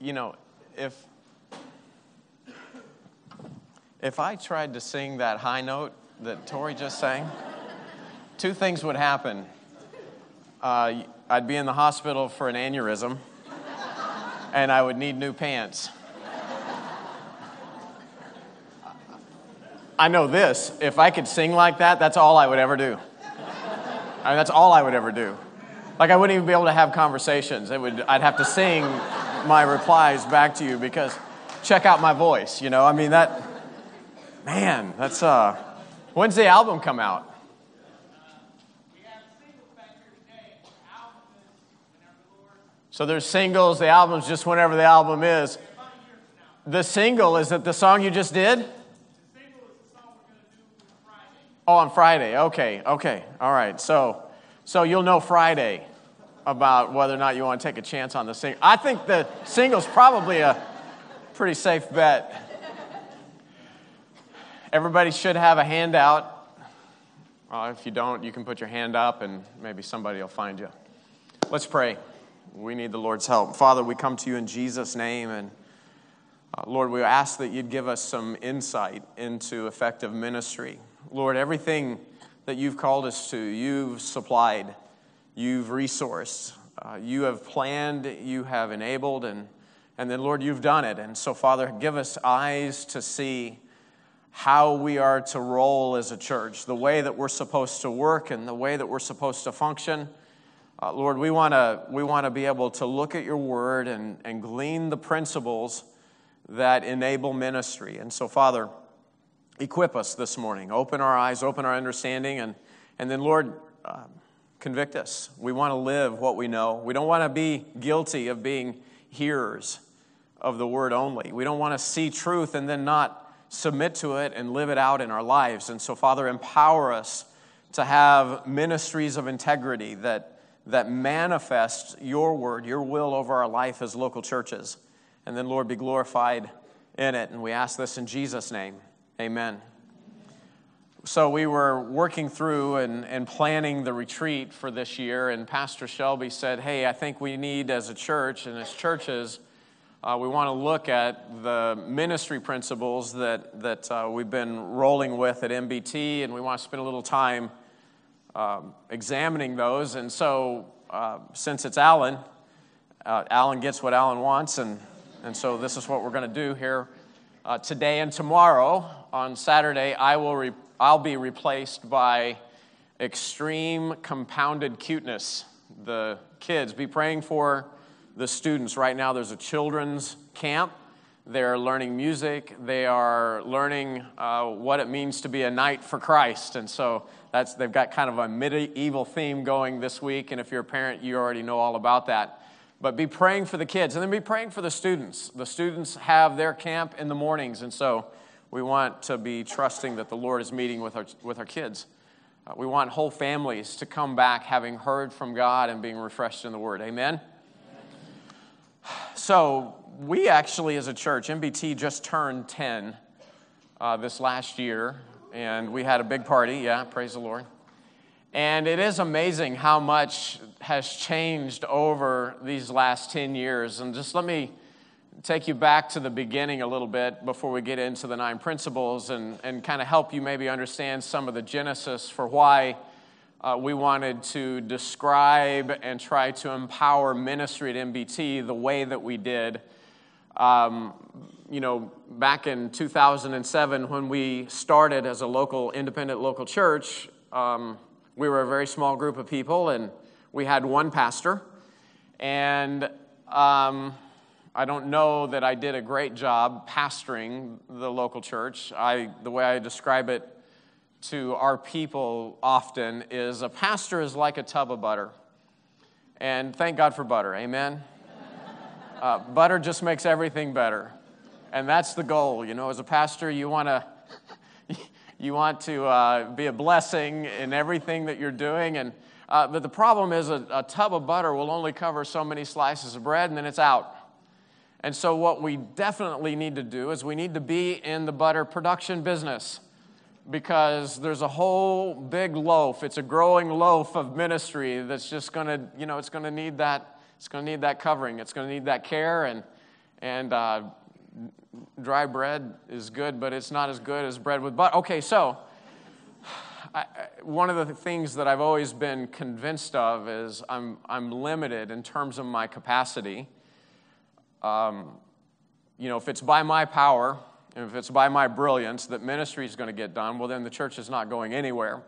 You know, if if I tried to sing that high note that Tori just sang, two things would happen. Uh, I'd be in the hospital for an aneurysm, and I would need new pants. I know this if I could sing like that, that's all I would ever do. I mean, that's all I would ever do. Like, I wouldn't even be able to have conversations. It would, I'd have to sing my replies back to you because check out my voice, you know? I mean, that, man, that's, uh, when's the album come out? So there's singles, the album's just whenever the album is. The single, is it the song you just did? Oh, on Friday. Okay, okay. All right. So, so you'll know Friday about whether or not you want to take a chance on the single. I think the single's probably a pretty safe bet. Everybody should have a handout. Uh, if you don't, you can put your hand up and maybe somebody will find you. Let's pray. We need the Lord's help. Father, we come to you in Jesus' name and uh, Lord, we ask that you'd give us some insight into effective ministry. Lord, everything that you've called us to, you've supplied, you've resourced, uh, you have planned, you have enabled, and, and then, Lord, you've done it. And so, Father, give us eyes to see how we are to roll as a church, the way that we're supposed to work and the way that we're supposed to function. Uh, Lord, we want to we wanna be able to look at your word and, and glean the principles that enable ministry. And so, Father, equip us this morning. Open our eyes, open our understanding, and, and then, Lord, uh, convict us. We want to live what we know. We don't want to be guilty of being hearers of the word only. We don't want to see truth and then not submit to it and live it out in our lives. And so, Father, empower us to have ministries of integrity that, that manifest your word, your will over our life as local churches. And then, Lord, be glorified in it. And we ask this in Jesus' name. Amen. So, we were working through and, and planning the retreat for this year, and Pastor Shelby said, Hey, I think we need, as a church and as churches, uh, we want to look at the ministry principles that, that uh, we've been rolling with at MBT, and we want to spend a little time um, examining those. And so, uh, since it's Alan, uh, Alan gets what Alan wants, and, and so this is what we're going to do here uh, today and tomorrow on Saturday, I will re- I'll be replaced by extreme compounded cuteness. The kids, be praying for the students. Right now, there's a children's camp. They're learning music. They are learning uh, what it means to be a knight for Christ. And so that's, they've got kind of a medieval theme going this week. And if you're a parent, you already know all about that. But be praying for the kids and then be praying for the students. The students have their camp in the mornings. And so we want to be trusting that the Lord is meeting with our, with our kids. Uh, we want whole families to come back having heard from God and being refreshed in the Word. Amen? So, we actually, as a church, MBT just turned 10 uh, this last year, and we had a big party. Yeah, praise the Lord. And it is amazing how much has changed over these last 10 years. And just let me take you back to the beginning a little bit before we get into the nine principles and, and kind of help you maybe understand some of the genesis for why uh, we wanted to describe and try to empower ministry at MBT the way that we did. Um, you know, back in 2007, when we started as a local, independent local church, um, we were a very small group of people and we had one pastor. And um, I don't know that I did a great job pastoring the local church. I, the way I describe it to our people often is a pastor is like a tub of butter. And thank God for butter, amen? Uh, butter just makes everything better. And that's the goal. You know, as a pastor, you want to. You want to uh, be a blessing in everything that you're doing. And, uh, but the problem is a, a tub of butter will only cover so many slices of bread and then it's out. And so, what we definitely need to do is we need to be in the butter production business because there's a whole big loaf. It's a growing loaf of ministry that's just going to, you know, it's going to need that It's going to need that covering. It's going to need that care. And, and uh, dry bread is good, but it's not as good as bread with butter. Okay, so I, one of the things that I've always been convinced of is I'm, I'm limited in terms of my capacity. Um, you know, if it's by my power, and if it's by my brilliance that ministry is going to get done, well, then the church is not going anywhere.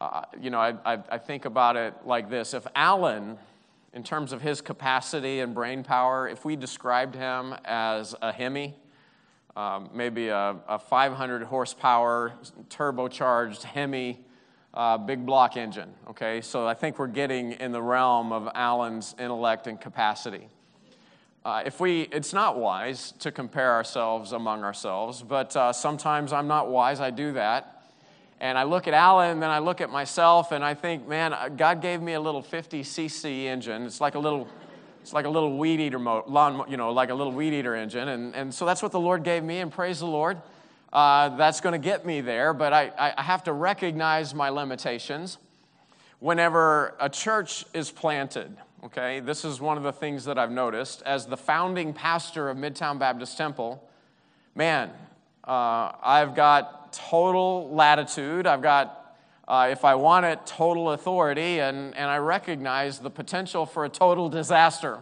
Uh, you know, I, I, I think about it like this if Alan, in terms of his capacity and brain power, if we described him as a Hemi, um, maybe a, a, 500 horsepower turbocharged Hemi uh, big block engine. Okay, so I think we're getting in the realm of Alan's intellect and capacity. Uh, if we, it's not wise to compare ourselves among ourselves, but uh, sometimes I'm not wise. I do that. And I look at Alan, and then I look at myself, and I think, man, uh, God gave me a little 50 cc engine. It's like a little, it's like a little weed eater, mo- lawn, you know, like a little weed eater engine. And, and so that's what the Lord gave me, and praise the Lord. Uh, that's going to get me there, but I, I have to recognize my limitations. Whenever a church is planted, okay? This is one of the things that I've noticed. As the founding pastor of Midtown Baptist Temple, man, uh, I've got total latitude. I've got, uh, if I want it, total authority, and, and I recognize the potential for a total disaster.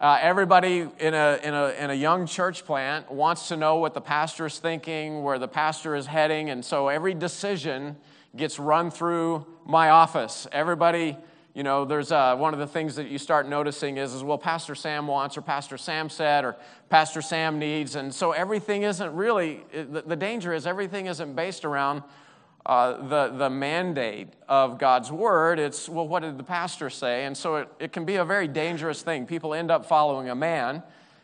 Uh, everybody in a, in, a, in a young church plant wants to know what the pastor is thinking, where the pastor is heading, and so every decision gets run through my office. Everybody you know, there's uh, one of the things that you start noticing is, is, well, Pastor Sam wants, or Pastor Sam said, or Pastor Sam needs. And so everything isn't really, the, the danger is everything isn't based around uh, the, the mandate of God's word. It's, well, what did the pastor say? And so it, it can be a very dangerous thing. People end up following a man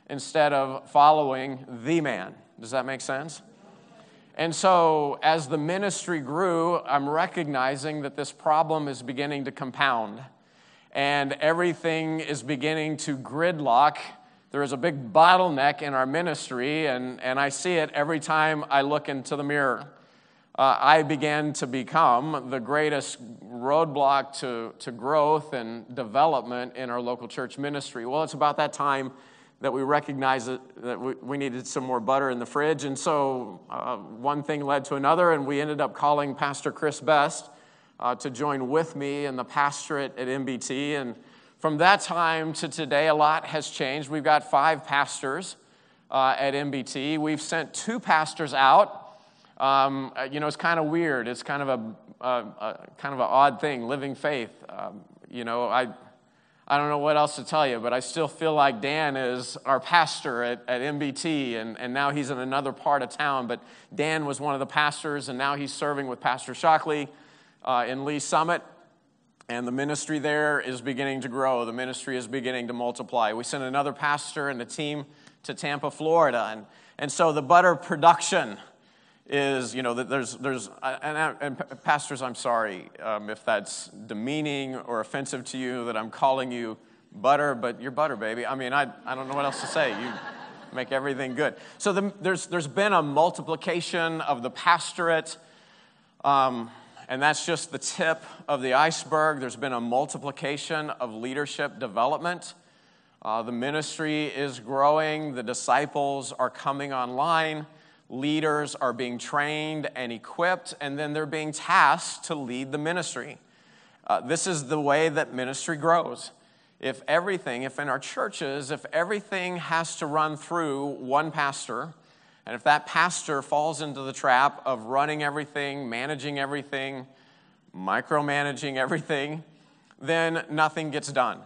instead of following the man. Does that make sense? And so, as the ministry grew, I'm recognizing that this problem is beginning to compound and everything is beginning to gridlock. There is a big bottleneck in our ministry, and, and I see it every time I look into the mirror. Uh, I began to become the greatest roadblock to, to growth and development in our local church ministry. Well, it's about that time that we recognized that we needed some more butter in the fridge. And so uh, one thing led to another, and we ended up calling Pastor Chris Best uh, to join with me in the pastorate at MBT. And from that time to today, a lot has changed. We've got five pastors uh, at MBT. We've sent two pastors out. Um, you know, it's kind of weird. It's kind of a, a, a kind of an odd thing, living faith. Um, you know, I I don't know what else to tell you, but I still feel like Dan is our pastor at, at MBT, and, and now he's in another part of town. But Dan was one of the pastors, and now he's serving with Pastor Shockley uh, in Lee Summit. And the ministry there is beginning to grow. The ministry is beginning to multiply. We sent another pastor and a team to Tampa, Florida. And, and so the butter production is, you know, that there's, there's and, and pastors, I'm sorry um, if that's demeaning or offensive to you that I'm calling you butter, but you're butter, baby. I mean, I, I don't know what else to say. You make everything good. So the, there's, there's been a multiplication of the pastorate, um, and that's just the tip of the iceberg. There's been a multiplication of leadership development. Uh, the ministry is growing, the disciples are coming online leaders are being trained and equipped, and then they're being tasked to lead the ministry. Uh, this is the way that ministry grows. If everything, if in our churches, if everything has to run through one pastor, and if that pastor falls into the trap of running everything, managing everything, micromanaging everything, then nothing gets done.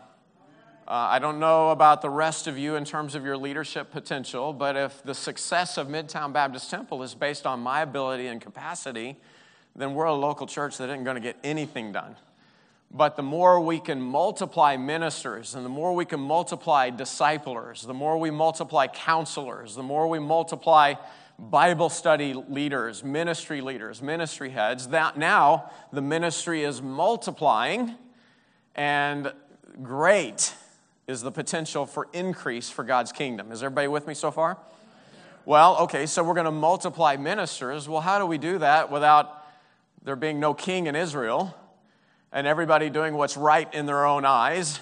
Uh, I don't know about the rest of you in terms of your leadership potential, but if the success of Midtown Baptist Temple is based on my ability and capacity, then we're a local church that isn't going to get anything done. But the more we can multiply ministers and the more we can multiply disciplers, the more we multiply counselors, the more we multiply Bible study leaders, ministry leaders, ministry heads, that now the ministry is multiplying and great is the potential for increase for God's kingdom. Is everybody with me so far? Well, okay, so we're going to multiply ministers. Well, how do we do that without there being no king in Israel and everybody doing what's right in their own eyes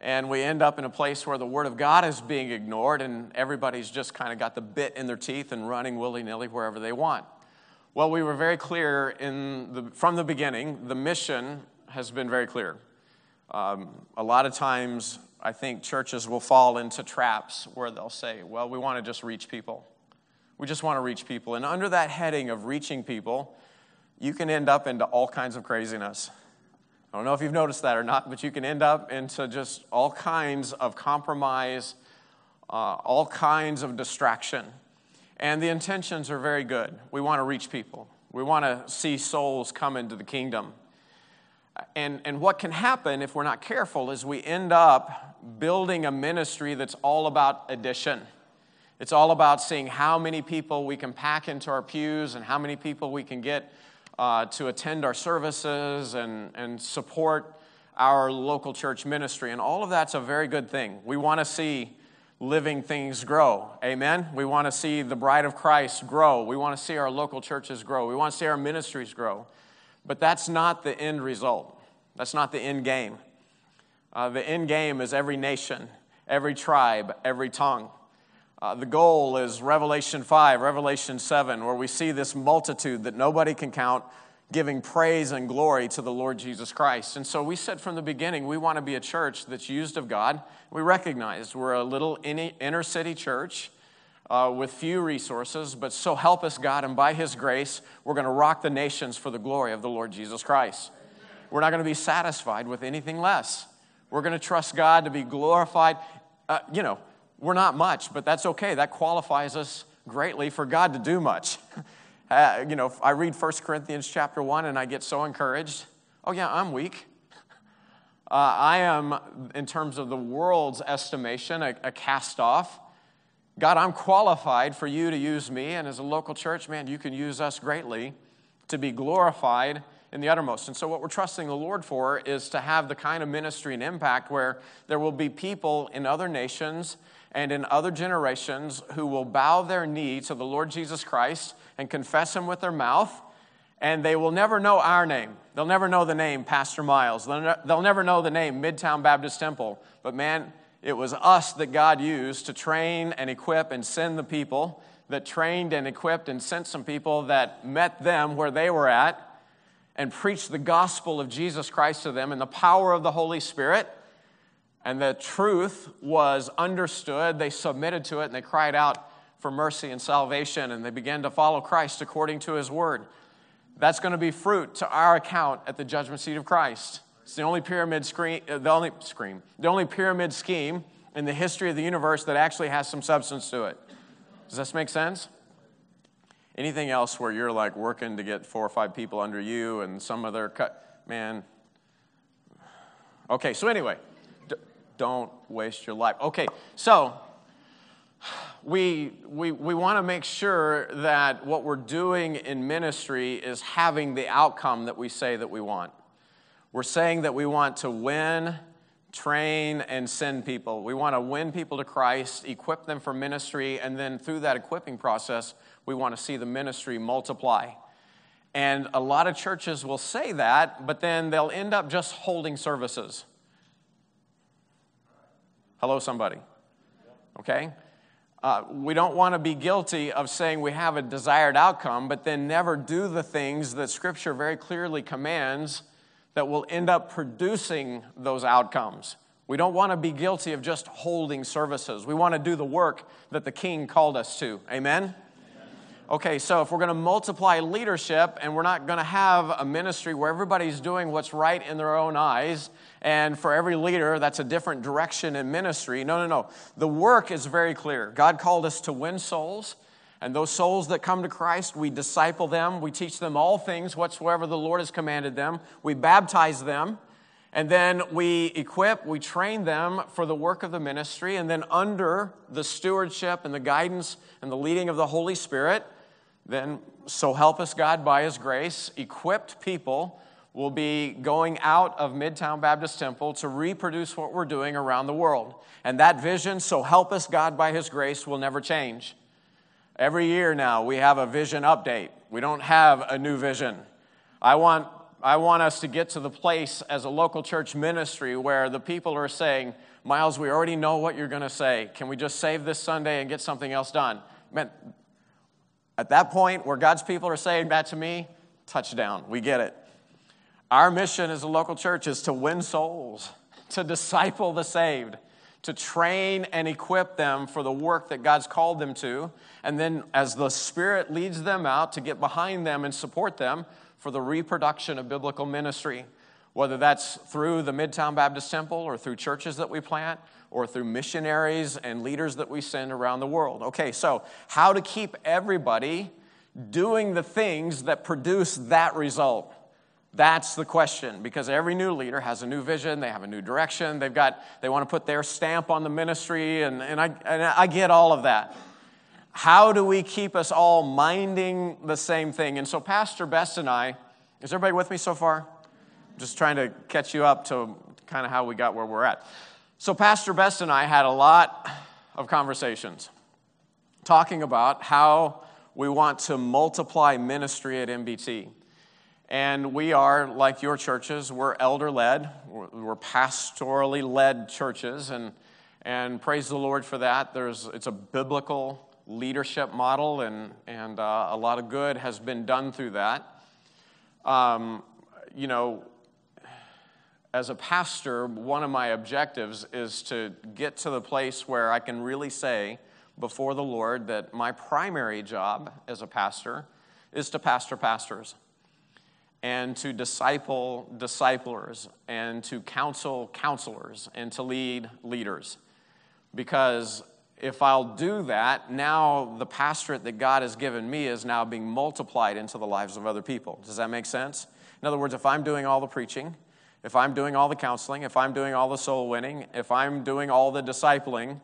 and we end up in a place where the Word of God is being ignored, and everybody's just kind of got the bit in their teeth and running willy nilly wherever they want. Well, we were very clear in the, from the beginning. The mission has been very clear. Um, a lot of times, I think churches will fall into traps where they'll say, well, we want to just reach people. We just want to reach people. And under that heading of reaching people, you can end up into all kinds of craziness. I don't know if you've noticed that or not, but you can end up into just all kinds of compromise, uh, all kinds of distraction. And the intentions are very good. We want to reach people, we want to see souls come into the kingdom. And, and what can happen if we're not careful is we end up building a ministry that's all about addition. It's all about seeing how many people we can pack into our pews and how many people we can get uh, to attend our services and, and support our local church ministry. And all of that's a very good thing. We want to see living things grow. Amen? We want to see the bride of Christ grow. We want to see our local churches grow. We want to see our ministries grow. But that's not the end result. That's not the end game. Uh, the end game is every nation, every tribe, every tongue. Uh, the goal is Revelation 5, Revelation 7, where we see this multitude that nobody can count giving praise and glory to the Lord Jesus Christ. And so we said from the beginning, we want to be a church that's used of God. We recognize we're a little inner city church uh, with few resources, but so help us God, and by His grace, we're going to rock the nations for the glory of the Lord Jesus Christ. We're not going to be satisfied with anything less. We're going to trust God to be glorified. Uh, you know, we're not much, but that's okay. That qualifies us greatly for God to do much. Uh, you know, I read 1 Corinthians chapter 1 and I get so encouraged. Oh, yeah, I'm weak. Uh, I am, in terms of the world's estimation, a, a cast off. God, I'm qualified for you to use me, and as a local church, man, you can use us greatly to be glorified in the uttermost. And so, what we're trusting the Lord for is to have the kind of ministry and impact where there will be people in other nations and in other generations who will bow their knee to the Lord Jesus Christ and confess him with their mouth, and they will never know our name. They'll never know the name Pastor Miles. They'll, ne- they'll never know the name Midtown Baptist Temple. But man, it was us that God used to train and equip and send the people that trained and equipped and sent some people that met them where they were at and preached the gospel of Jesus Christ to them in the power of the Holy Spirit and the truth was understood. They submitted to it and they cried out for mercy and salvation and they began to follow Christ according to his word. That's going to be fruit to our account at the judgment seat of Christ. It's the only pyramid screen, uh, the only scream, the only pyramid scheme in the history of the universe that actually has some substance to it. Does this make sense? Anything else where you're like working to get four or five people under you and some other cut, man. Okay, so anyway, don't waste your life. Okay, so we, we, we want to make sure that what we're doing in ministry is having the outcome that we say that we want. We're saying that we want to win, train, and send people. We want to win people to Christ, equip them for ministry, and then through that equipping process, we want to see the ministry multiply. And a lot of churches will say that, but then they'll end up just holding services. Hello, somebody. Okay? Uh, we don't want to be guilty of saying we have a desired outcome, but then never do the things that Scripture very clearly commands that will end up producing those outcomes. We don't want to be guilty of just holding services. We want to do the work that the King called us to. Amen? Okay, so if we're going to multiply leadership and we're not going to have a ministry where everybody's doing what's right in their own eyes, and for every leader, that's a different direction in ministry. No, no, no. The work is very clear. God called us to win souls, and those souls that come to Christ, we disciple them, we teach them all things whatsoever the Lord has commanded them, we baptize them. And then we equip, we train them for the work of the ministry. And then, under the stewardship and the guidance and the leading of the Holy Spirit, then, so help us God by His grace, equipped people will be going out of Midtown Baptist Temple to reproduce what we're doing around the world. And that vision, so help us God by His grace, will never change. Every year now, we have a vision update. We don't have a new vision. I want I want us to get to the place as a local church ministry where the people are saying, Miles, we already know what you're going to say. Can we just save this Sunday and get something else done? Man, at that point where God's people are saying that to me, touchdown. We get it. Our mission as a local church is to win souls, to disciple the saved, to train and equip them for the work that God's called them to. And then, as the Spirit leads them out, to get behind them and support them for the reproduction of biblical ministry, whether that's through the Midtown Baptist Temple or through churches that we plant or through missionaries and leaders that we send around the world. Okay, so how to keep everybody doing the things that produce that result? That's the question because every new leader has a new vision, they have a new direction, they've got, they want to put their stamp on the ministry, and, and, I, and I get all of that. How do we keep us all minding the same thing? And so, Pastor Best and I, is everybody with me so far? Just trying to catch you up to kind of how we got where we're at. So, Pastor Best and I had a lot of conversations talking about how we want to multiply ministry at MBT. And we are, like your churches, we're elder led, we're pastorally led churches, and, and praise the Lord for that. There's, it's a biblical leadership model, and, and uh, a lot of good has been done through that. Um, you know, as a pastor, one of my objectives is to get to the place where I can really say before the Lord that my primary job as a pastor is to pastor pastors and to disciple disciplers and to counsel counselors and to lead leaders. Because if I'll do that, now the pastorate that God has given me is now being multiplied into the lives of other people. Does that make sense? In other words, if I'm doing all the preaching, if I'm doing all the counseling, if I'm doing all the soul winning, if I'm doing all the discipling,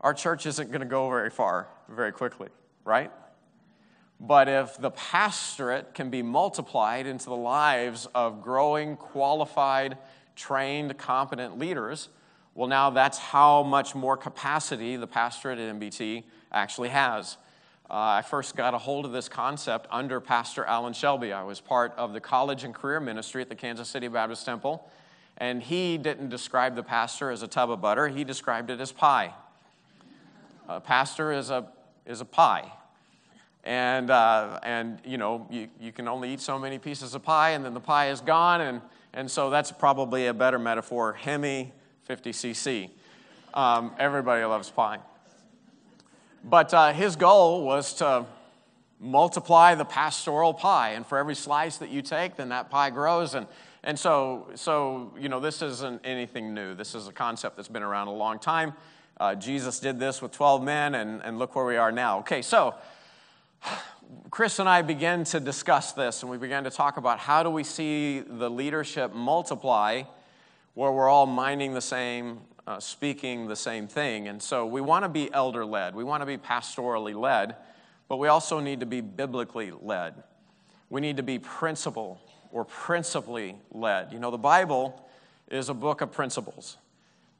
our church isn't going to go very far very quickly, right? But if the pastorate can be multiplied into the lives of growing, qualified, trained, competent leaders, well, now that's how much more capacity the pastorate at MBT actually has. Uh, I first got a hold of this concept under Pastor Alan Shelby. I was part of the college and career ministry at the Kansas City Baptist Temple, and he didn't describe the pastor as a tub of butter, he described it as pie. A pastor is a, is a pie and, uh, and you know, you, you can only eat so many pieces of pie, and then the pie is gone, and, and so that's probably a better metaphor. Hemi 50cc. Um, everybody loves pie. But uh, his goal was to multiply the pastoral pie, and for every slice that you take, then that pie grows. And, and so, so, you know, this isn't anything new. This is a concept that's been around a long time. Uh, Jesus did this with 12 men, and, and look where we are now. Okay, so Chris and I began to discuss this, and we began to talk about how do we see the leadership multiply where we're all minding the same, uh, speaking the same thing. And so we want to be elder led, we want to be pastorally led, but we also need to be biblically led. We need to be principle or principally led. You know, the Bible is a book of principles.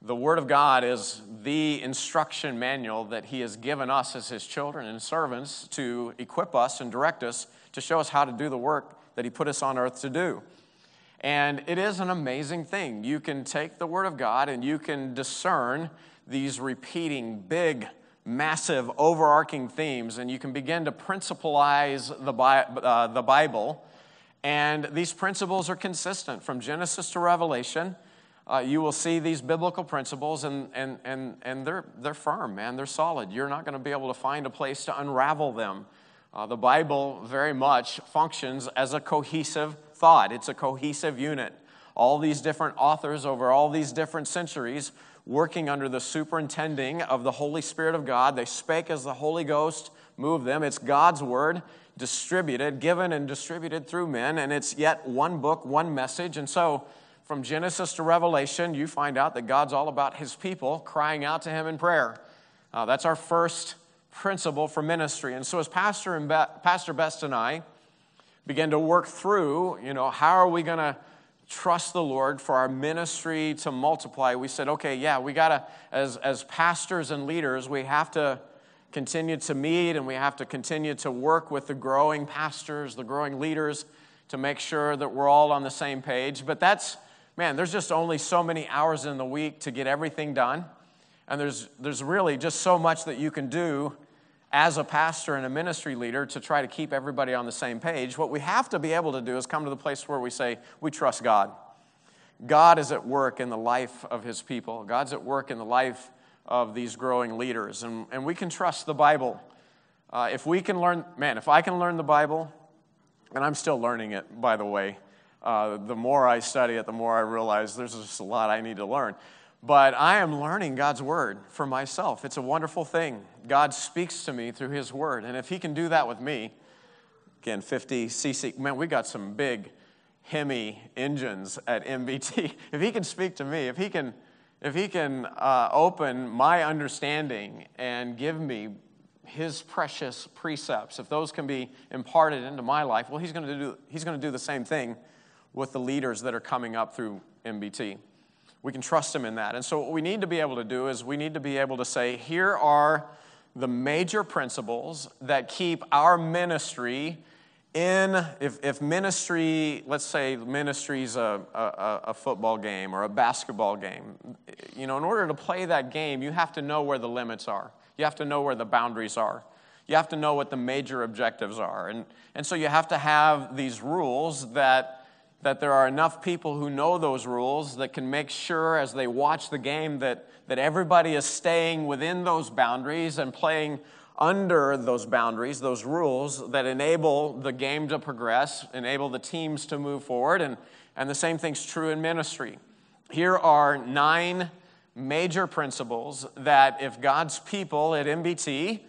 The Word of God is the instruction manual that He has given us as His children and servants to equip us and direct us to show us how to do the work that He put us on earth to do. And it is an amazing thing. You can take the Word of God and you can discern these repeating, big, massive, overarching themes, and you can begin to principalize the, uh, the Bible. And these principles are consistent from Genesis to Revelation uh, you will see these biblical principles and, and, and, and they're, they're firm, man. They're solid. You're not going to be able to find a place to unravel them. Uh, the Bible very much functions as a cohesive thought, it's a cohesive unit. All these different authors over all these different centuries working under the superintending of the Holy Spirit of God. They spake as the Holy Ghost moved them. It's God's word distributed, given and distributed through men, and it's yet one book, one message. And so, from Genesis to Revelation, you find out that God's all about his people crying out to him in prayer. Uh, that's our first principle for ministry. And so, as Pastor, and Be- Pastor Best and I began to work through, you know, how are we going to trust the Lord for our ministry to multiply, we said, okay, yeah, we got to, as, as pastors and leaders, we have to continue to meet and we have to continue to work with the growing pastors, the growing leaders to make sure that we're all on the same page. But that's, man, there's just only so many hours in the week to get everything done. And there's, there's really just so much that you can do as a pastor and a ministry leader to try to keep everybody on the same page. What we have to be able to do is come to the place where we say, we trust God. God is at work in the life of his people, God's at work in the life of these growing leaders. And, and we can trust the Bible. Uh, if we can learn, man, if I can learn the Bible, and I'm still learning it, by the way, uh, the more I study it, the more I realize there's just a lot I need to learn. But I am learning God's word for myself. It's a wonderful thing. God speaks to me through his word. And if he can do that with me, again, 50 cc, man, we got some big Hemi engines at MBT. If he can speak to me, if he can, if he can uh, open my understanding and give me his precious precepts, if those can be imparted into my life, well, he's going to do, he's going to do the same thing with the leaders that are coming up through MBT. We can trust him in that. And so, what we need to be able to do is we need to be able to say, here are the major principles that keep our ministry in, if, if ministry, let's say ministry is a, a, a, football game or a basketball game, you know, in order to play that game, you have to know where the limits are. You have to know where the boundaries are. You have to know what the major objectives are. And, and so you have to have these rules that, that there are enough people who know those rules that can make sure as they watch the game that, that everybody is staying within those boundaries and playing under those boundaries, those rules that enable the game to progress, enable the teams to move forward. And, and the same thing's true in ministry. Here are nine major principles that if God's people at MBT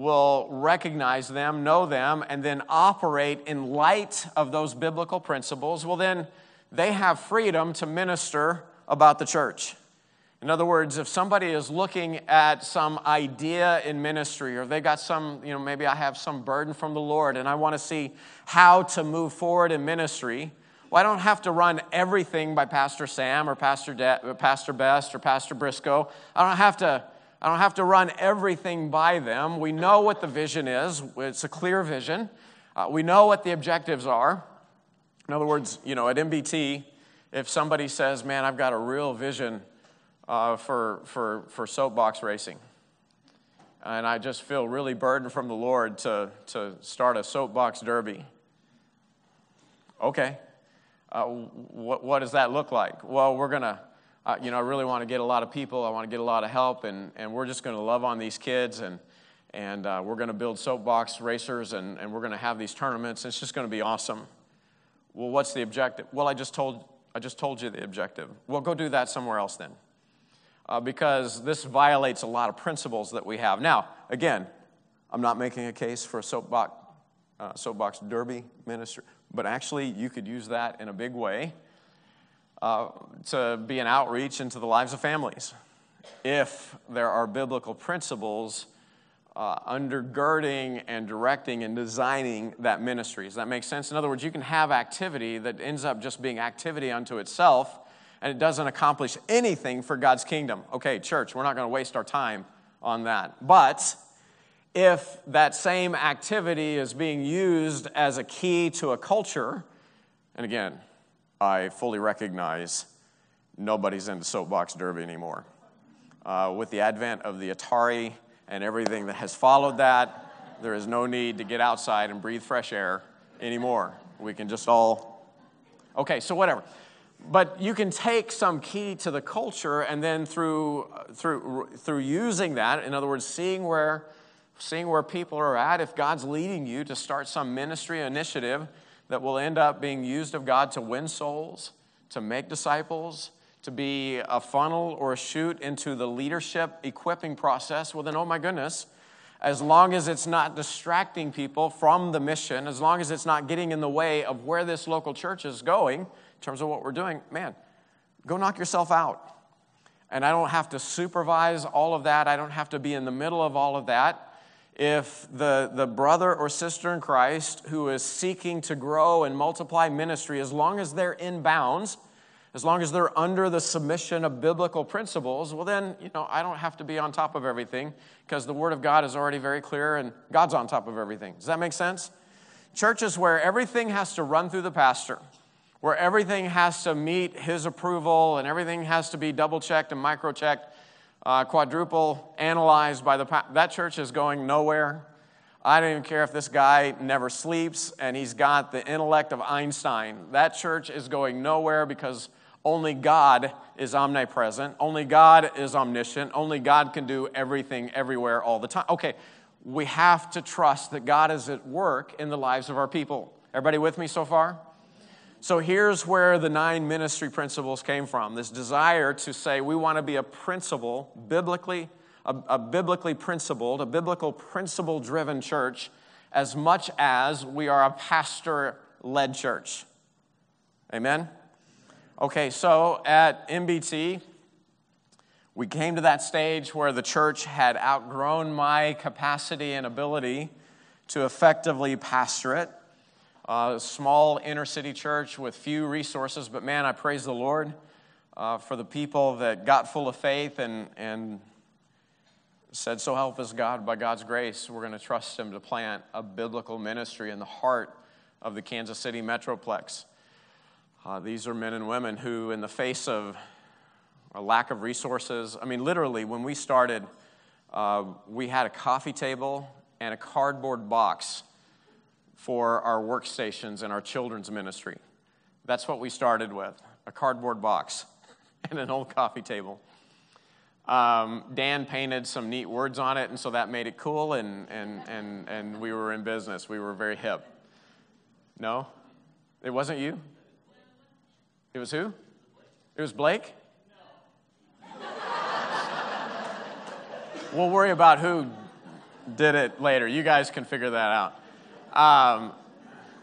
will recognize them, know them, and then operate in light of those biblical principles, well, then they have freedom to minister about the church. In other words, if somebody is looking at some idea in ministry, or they got some, you know, maybe I have some burden from the Lord and I want to see how to move forward in ministry, well, I don't have to run everything by Pastor Sam or Pastor, De- Pastor Best or Pastor Briscoe. I don't have to. I don't have to run everything by them. We know what the vision is. It's a clear vision. Uh, we know what the objectives are. In other words, you know, at MBT, if somebody says, "Man, I've got a real vision uh, for, for, for soapbox racing. And I just feel really burdened from the Lord to, to start a soapbox derby. Okay. Uh, what, what does that look like? Well, we're going to, uh, you know, I really want to get a lot of people. I want to get a lot of help, and, and we're just going to love on these kids, and, and uh, we're going to build soapbox racers, and, and we're going to have these tournaments. It's just going to be awesome. Well, what's the objective? Well, I just told, I just told you the objective. Well, go do that somewhere else then uh, because this violates a lot of principles that we have. Now, again, I'm not making a case for a soapbox, uh, soapbox derby ministry, but actually, you could use that in a big way uh, to be an outreach into the lives of families. If there are biblical principles uh, undergirding and directing and designing that ministry. Does that make sense? In other words, you can have activity that ends up just being activity unto itself and it doesn't accomplish anything for God's kingdom. Okay, church, we're not going to waste our time on that. But if that same activity is being used as a key to a culture, and again, I fully recognize nobody's into soapbox derby anymore. Uh, with the advent of the Atari and everything that has followed that, there is no need to get outside and breathe fresh air anymore. We can just all, okay, so whatever but you can take some key to the culture and then through, through, through using that in other words seeing where, seeing where people are at if god's leading you to start some ministry initiative that will end up being used of god to win souls to make disciples to be a funnel or a chute into the leadership equipping process well then oh my goodness as long as it's not distracting people from the mission as long as it's not getting in the way of where this local church is going in terms of what we're doing, man, go knock yourself out. And I don't have to supervise all of that, I don't have to be in the middle of all of that. If the, the brother or sister in Christ who is seeking to grow and multiply ministry, as long as they're in bounds, as long as they're under the submission of biblical principles, well, then, you know, I don't have to be on top of everything because the Word of God is already very clear and God's on top of everything. Does that make sense? churches where everything has to run through the pastor, where everything has to meet his approval and everything has to be double checked and micro checked, uh, quadruple analyzed by the that church is going nowhere. I don't even care if this guy never sleeps and he's got the intellect of Einstein. That church is going nowhere because only God is omnipresent. Only God is omniscient. Only God can do everything everywhere all the time. Okay, we have to trust that God is at work in the lives of our people. Everybody with me so far? So here's where the nine ministry principles came from this desire to say we want to be a principle, biblically, a, a biblically principled, a biblical principle driven church, as much as we are a pastor led church. Amen? Okay, so at MBT, we came to that stage where the church had outgrown my capacity and ability to effectively pastor it. A small inner city church with few resources, but man, I praise the Lord uh, for the people that got full of faith and, and said, So help us God, by God's grace, we're going to trust Him to plant a biblical ministry in the heart of the Kansas City Metroplex. Uh, these are men and women who, in the face of a lack of resources, I mean, literally, when we started, uh, we had a coffee table and a cardboard box for our workstations and our children's ministry. That's what we started with a cardboard box and an old coffee table. Um, Dan painted some neat words on it, and so that made it cool, and, and, and, and we were in business. We were very hip. No? It wasn't you? It was who? It was Blake? we'll worry about who did it later. You guys can figure that out. Um,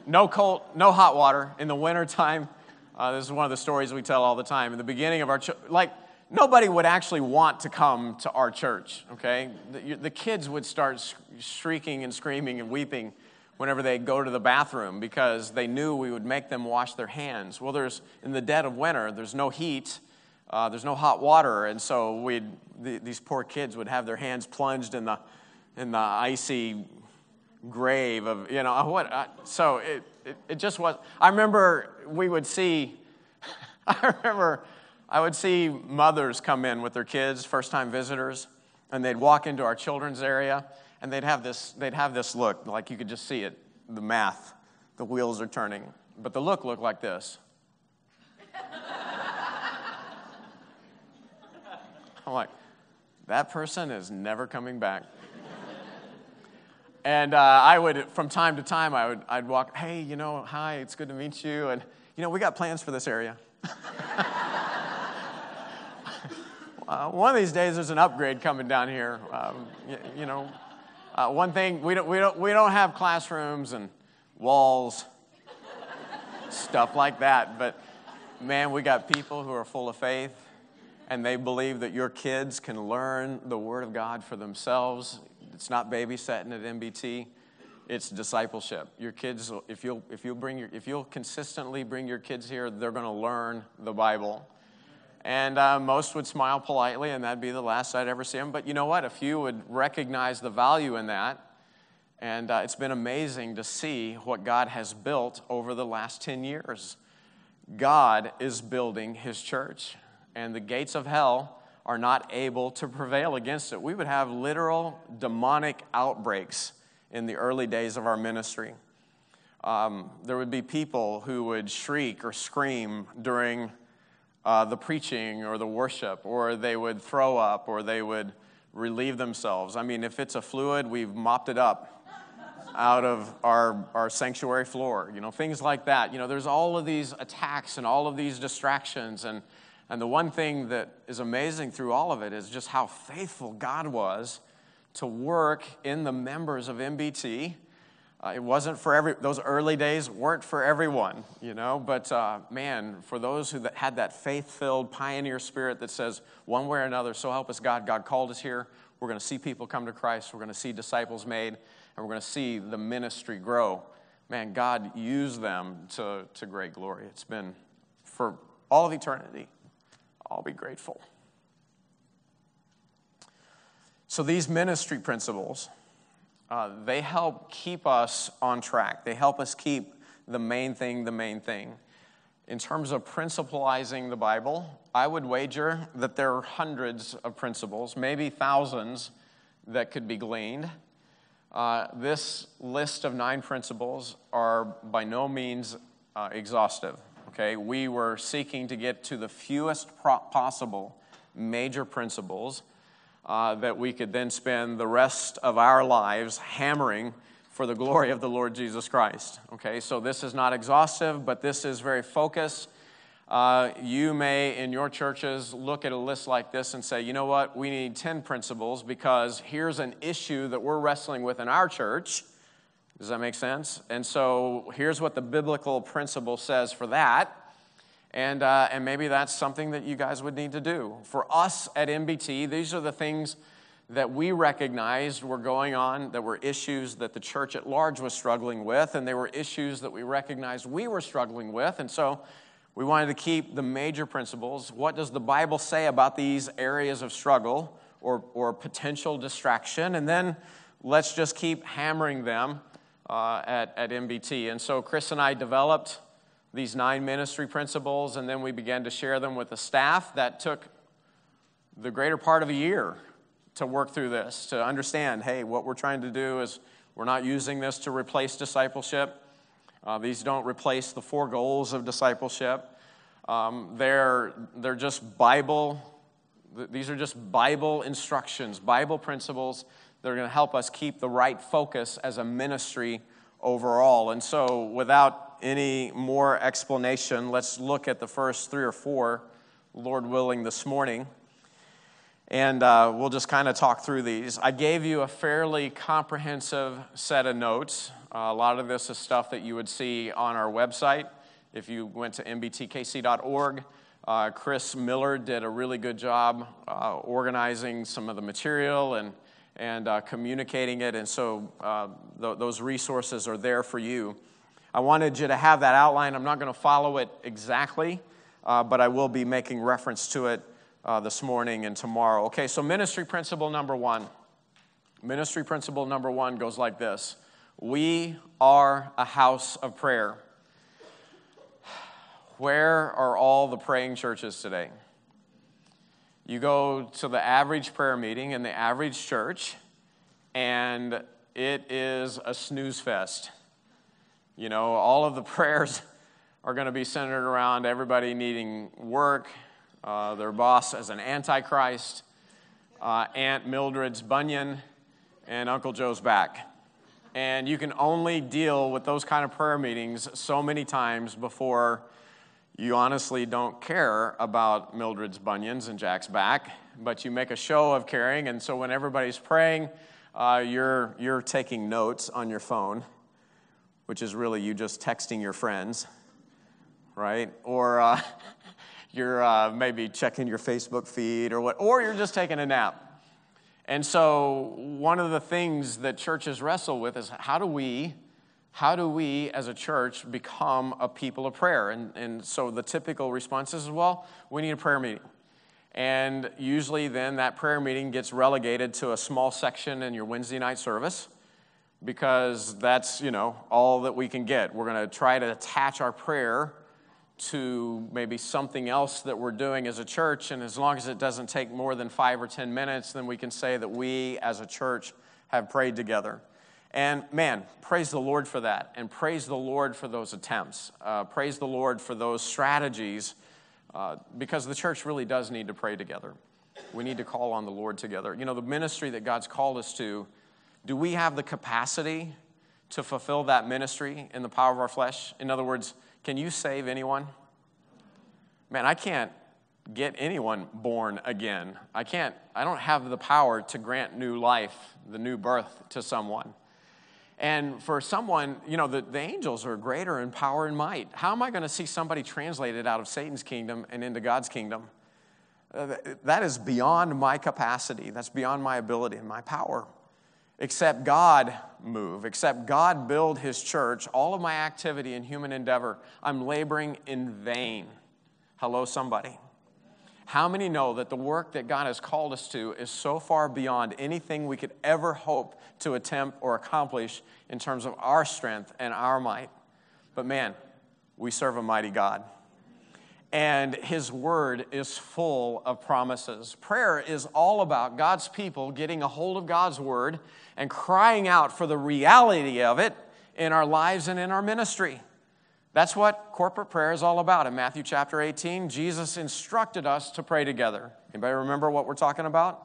no cold, no hot water in the wintertime. Uh, this is one of the stories we tell all the time. In the beginning of our, ch- like, nobody would actually want to come to our church, okay? The, the kids would start shrieking and screaming and weeping whenever they go to the bathroom because they knew we would make them wash their hands. Well, there's in the dead of winter, there's no heat, uh, there's no hot water, and so we'd the, these poor kids would have their hands plunged in the in the icy grave of you know what. Uh, so it, it it just was. I remember we would see. I remember I would see mothers come in with their kids, first time visitors, and they'd walk into our children's area and they'd have this they'd have this look like you could just see it the math the wheels are turning but the look looked like this i'm like that person is never coming back and uh, i would from time to time i would i'd walk hey you know hi it's good to meet you and you know we got plans for this area uh, one of these days there's an upgrade coming down here um, you, you know uh, one thing, we don't, we, don't, we don't have classrooms and walls, stuff like that, but man, we got people who are full of faith and they believe that your kids can learn the Word of God for themselves. It's not babysitting at MBT. It's discipleship. Your kids, if you'll, if you'll, bring your, if you'll consistently bring your kids here, they're going to learn the Bible. And uh, most would smile politely, and that'd be the last I'd ever see them. But you know what? A few would recognize the value in that. And uh, it's been amazing to see what God has built over the last 10 years. God is building his church, and the gates of hell are not able to prevail against it. We would have literal demonic outbreaks in the early days of our ministry. Um, there would be people who would shriek or scream during uh, the preaching or the worship, or they would throw up, or they would relieve themselves. I mean, if it's a fluid, we've mopped it up out of our, our sanctuary floor, you know, things like that. You know, there's all of these attacks and all of these distractions. And, and the one thing that is amazing through all of it is just how faithful God was to work in the members of MBT uh, it wasn't for every, those early days weren't for everyone, you know, but uh, man, for those who had that faith filled pioneer spirit that says, one way or another, so help us God, God called us here. We're going to see people come to Christ. We're going to see disciples made, and we're going to see the ministry grow. Man, God used them to, to great glory. It's been for all of eternity. I'll be grateful. So, these ministry principles uh, they help keep us on track. They help us keep the main thing the main thing. In terms of principalizing the Bible, I would wager that there are hundreds of principles, maybe thousands, that could be gleaned. Uh, this list of nine principles are by no means uh, exhaustive. Okay, we were seeking to get to the fewest possible major principles uh, that we could then spend the rest of our lives hammering for the glory of the Lord Jesus Christ. Okay, so this is not exhaustive, but this is very focused. Uh, you may, in your churches, look at a list like this and say, you know what, we need 10 principles because here's an issue that we're wrestling with in our church. Does that make sense? And so here's what the biblical principle says for that. And, uh, and maybe that's something that you guys would need to do. For us at MBT, these are the things that we recognized were going on, that were issues that the church at large was struggling with, and they were issues that we recognized we were struggling with. And so we wanted to keep the major principles. What does the Bible say about these areas of struggle or, or potential distraction? And then let's just keep hammering them uh, at, at MBT. And so Chris and I developed these nine ministry principles, and then we began to share them with the staff. That took the greater part of a year to work through this, to understand hey, what we're trying to do is we're not using this to replace discipleship. Uh, these don't replace the four goals of discipleship. Um, they're, they're just Bible, these are just Bible instructions, Bible principles that are going to help us keep the right focus as a ministry overall. And so, without any more explanation, let's look at the first three or four, Lord willing, this morning. And uh, we'll just kind of talk through these. I gave you a fairly comprehensive set of notes. Uh, a lot of this is stuff that you would see on our website. If you went to mbtkc.org, uh, Chris Miller did a really good job uh, organizing some of the material and, and uh, communicating it. And so uh, th- those resources are there for you. I wanted you to have that outline. I'm not going to follow it exactly, uh, but I will be making reference to it uh, this morning and tomorrow. Okay, so ministry principle number one. Ministry principle number one goes like this We are a house of prayer. Where are all the praying churches today? You go to the average prayer meeting in the average church, and it is a snooze fest. You know, all of the prayers are going to be centered around everybody needing work, uh, their boss as an antichrist, uh, Aunt Mildred's bunion, and Uncle Joe's back. And you can only deal with those kind of prayer meetings so many times before you honestly don't care about Mildred's bunions and Jack's back, but you make a show of caring. And so when everybody's praying, uh, you're, you're taking notes on your phone which is really you just texting your friends, right? Or uh, you're uh, maybe checking your Facebook feed or what, or you're just taking a nap. And so, one of the things that churches wrestle with is how do we, how do we as a church become a people of prayer? And, and so, the typical response is, well, we need a prayer meeting. And usually, then that prayer meeting gets relegated to a small section in your Wednesday night service because that's, you know, all that we can get. We're going to try to attach our prayer to maybe something else that we're doing as a church. And as long as it doesn't take more than five or 10 minutes, then we can say that we as a church have prayed together. And man, praise the Lord for that. And praise the Lord for those attempts. Uh, praise the Lord for those strategies uh, because the church really does need to pray together. We need to call on the Lord together. You know, the ministry that God's called us to do we have the capacity to fulfill that ministry in the power of our flesh? In other words, can you save anyone? Man, I can't get anyone born again. I can't, I don't have the power to grant new life, the new birth to someone. And for someone, you know, the, the angels are greater in power and might. How am I going to see somebody translated out of Satan's kingdom and into God's kingdom? Uh, that is beyond my capacity. That's beyond my ability and my power except God move, except God build his church, all of my activity and human endeavor, I'm laboring in vain. Hello, somebody. How many know that the work that God has called us to is so far beyond anything we could ever hope to attempt or accomplish in terms of our strength and our might? But man, we serve a mighty God. And His Word is full of promises. Prayer is all about God's people getting a hold of God's Word and crying out for the reality of it in our lives and in our ministry. That's what corporate prayer is all about. In Matthew chapter 18, Jesus instructed us to pray together. Anybody remember what we're talking about?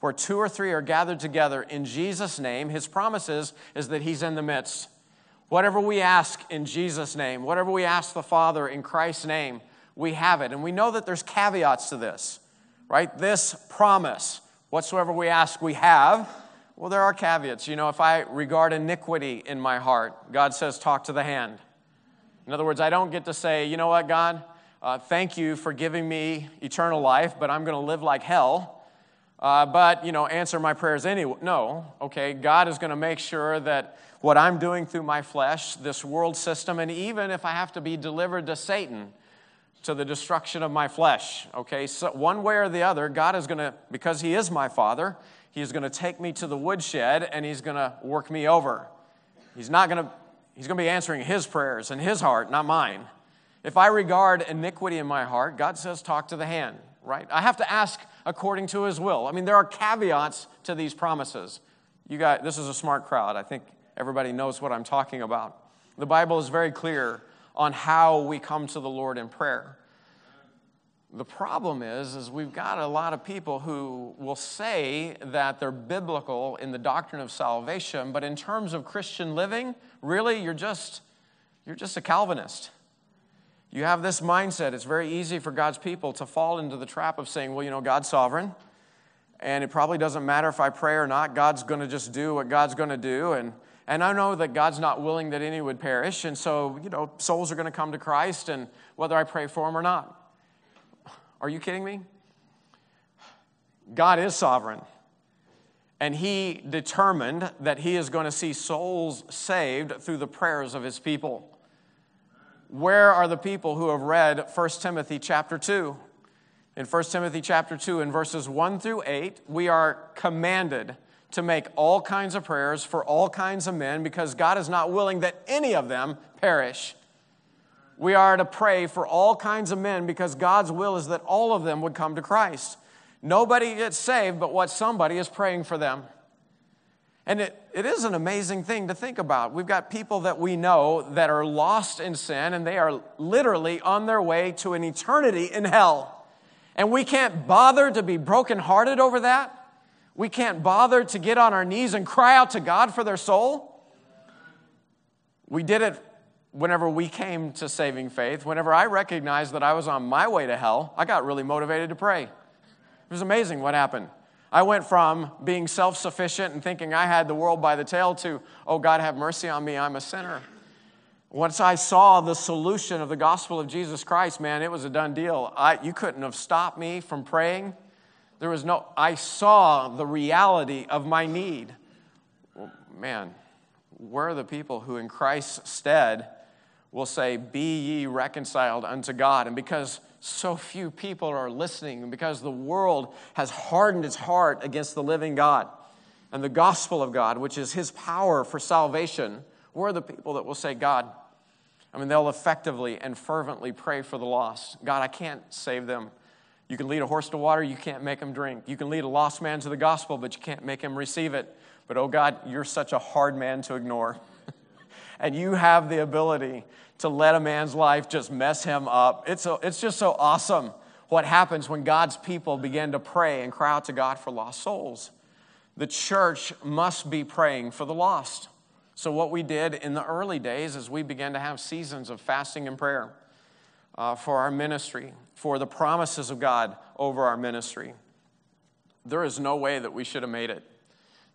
Where two or three are gathered together in Jesus' name, his promise is, is that he's in the midst. Whatever we ask in Jesus' name, whatever we ask the Father in Christ's name, we have it. And we know that there's caveats to this, right? This promise, whatsoever we ask, we have. Well, there are caveats. You know, if I regard iniquity in my heart, God says, talk to the hand. In other words, I don't get to say, you know what, God, uh, thank you for giving me eternal life, but I'm going to live like hell. Uh, but, you know, answer my prayers anyway. No, okay, God is going to make sure that what I'm doing through my flesh, this world system, and even if I have to be delivered to Satan, to the destruction of my flesh, okay, so one way or the other, God is going to, because He is my Father, He is going to take me to the woodshed and He's going to work me over. He's not going to He's going to be answering his prayers in his heart, not mine. If I regard iniquity in my heart, God says, talk to the hand, right? I have to ask according to his will. I mean, there are caveats to these promises. You got this is a smart crowd. I think everybody knows what I'm talking about. The Bible is very clear on how we come to the Lord in prayer. The problem is, is we've got a lot of people who will say that they're biblical in the doctrine of salvation, but in terms of Christian living, really, you're just, you're just a Calvinist. You have this mindset. It's very easy for God's people to fall into the trap of saying, well, you know, God's sovereign, and it probably doesn't matter if I pray or not. God's going to just do what God's going to do. And, and I know that God's not willing that any would perish, and so, you know, souls are going to come to Christ, and whether I pray for them or not. Are you kidding me? God is sovereign. And he determined that he is going to see souls saved through the prayers of his people. Where are the people who have read 1 Timothy chapter 2? In 1 Timothy chapter 2, in verses 1 through 8, we are commanded to make all kinds of prayers for all kinds of men because God is not willing that any of them perish. We are to pray for all kinds of men because God's will is that all of them would come to Christ. Nobody gets saved but what somebody is praying for them. And it, it is an amazing thing to think about. We've got people that we know that are lost in sin and they are literally on their way to an eternity in hell. And we can't bother to be brokenhearted over that. We can't bother to get on our knees and cry out to God for their soul. We did it whenever we came to saving faith, whenever I recognized that I was on my way to hell, I got really motivated to pray. It was amazing what happened. I went from being self sufficient and thinking I had the world by the tail to, oh, God, have mercy on me, I'm a sinner. Once I saw the solution of the gospel of Jesus Christ, man, it was a done deal. I, you couldn't have stopped me from praying. There was no, I saw the reality of my need. Well, man, where are the people who in Christ's stead will say, Be ye reconciled unto God. And because so few people are listening, and because the world has hardened its heart against the living God and the gospel of God, which is his power for salvation, we're the people that will say, God, I mean, they'll effectively and fervently pray for the lost. God, I can't save them. You can lead a horse to water, you can't make him drink. You can lead a lost man to the gospel, but you can't make him receive it. But oh God, you're such a hard man to ignore. And you have the ability to let a man's life just mess him up. It's, a, it's just so awesome what happens when God's people begin to pray and cry out to God for lost souls. The church must be praying for the lost. So, what we did in the early days is we began to have seasons of fasting and prayer uh, for our ministry, for the promises of God over our ministry. There is no way that we should have made it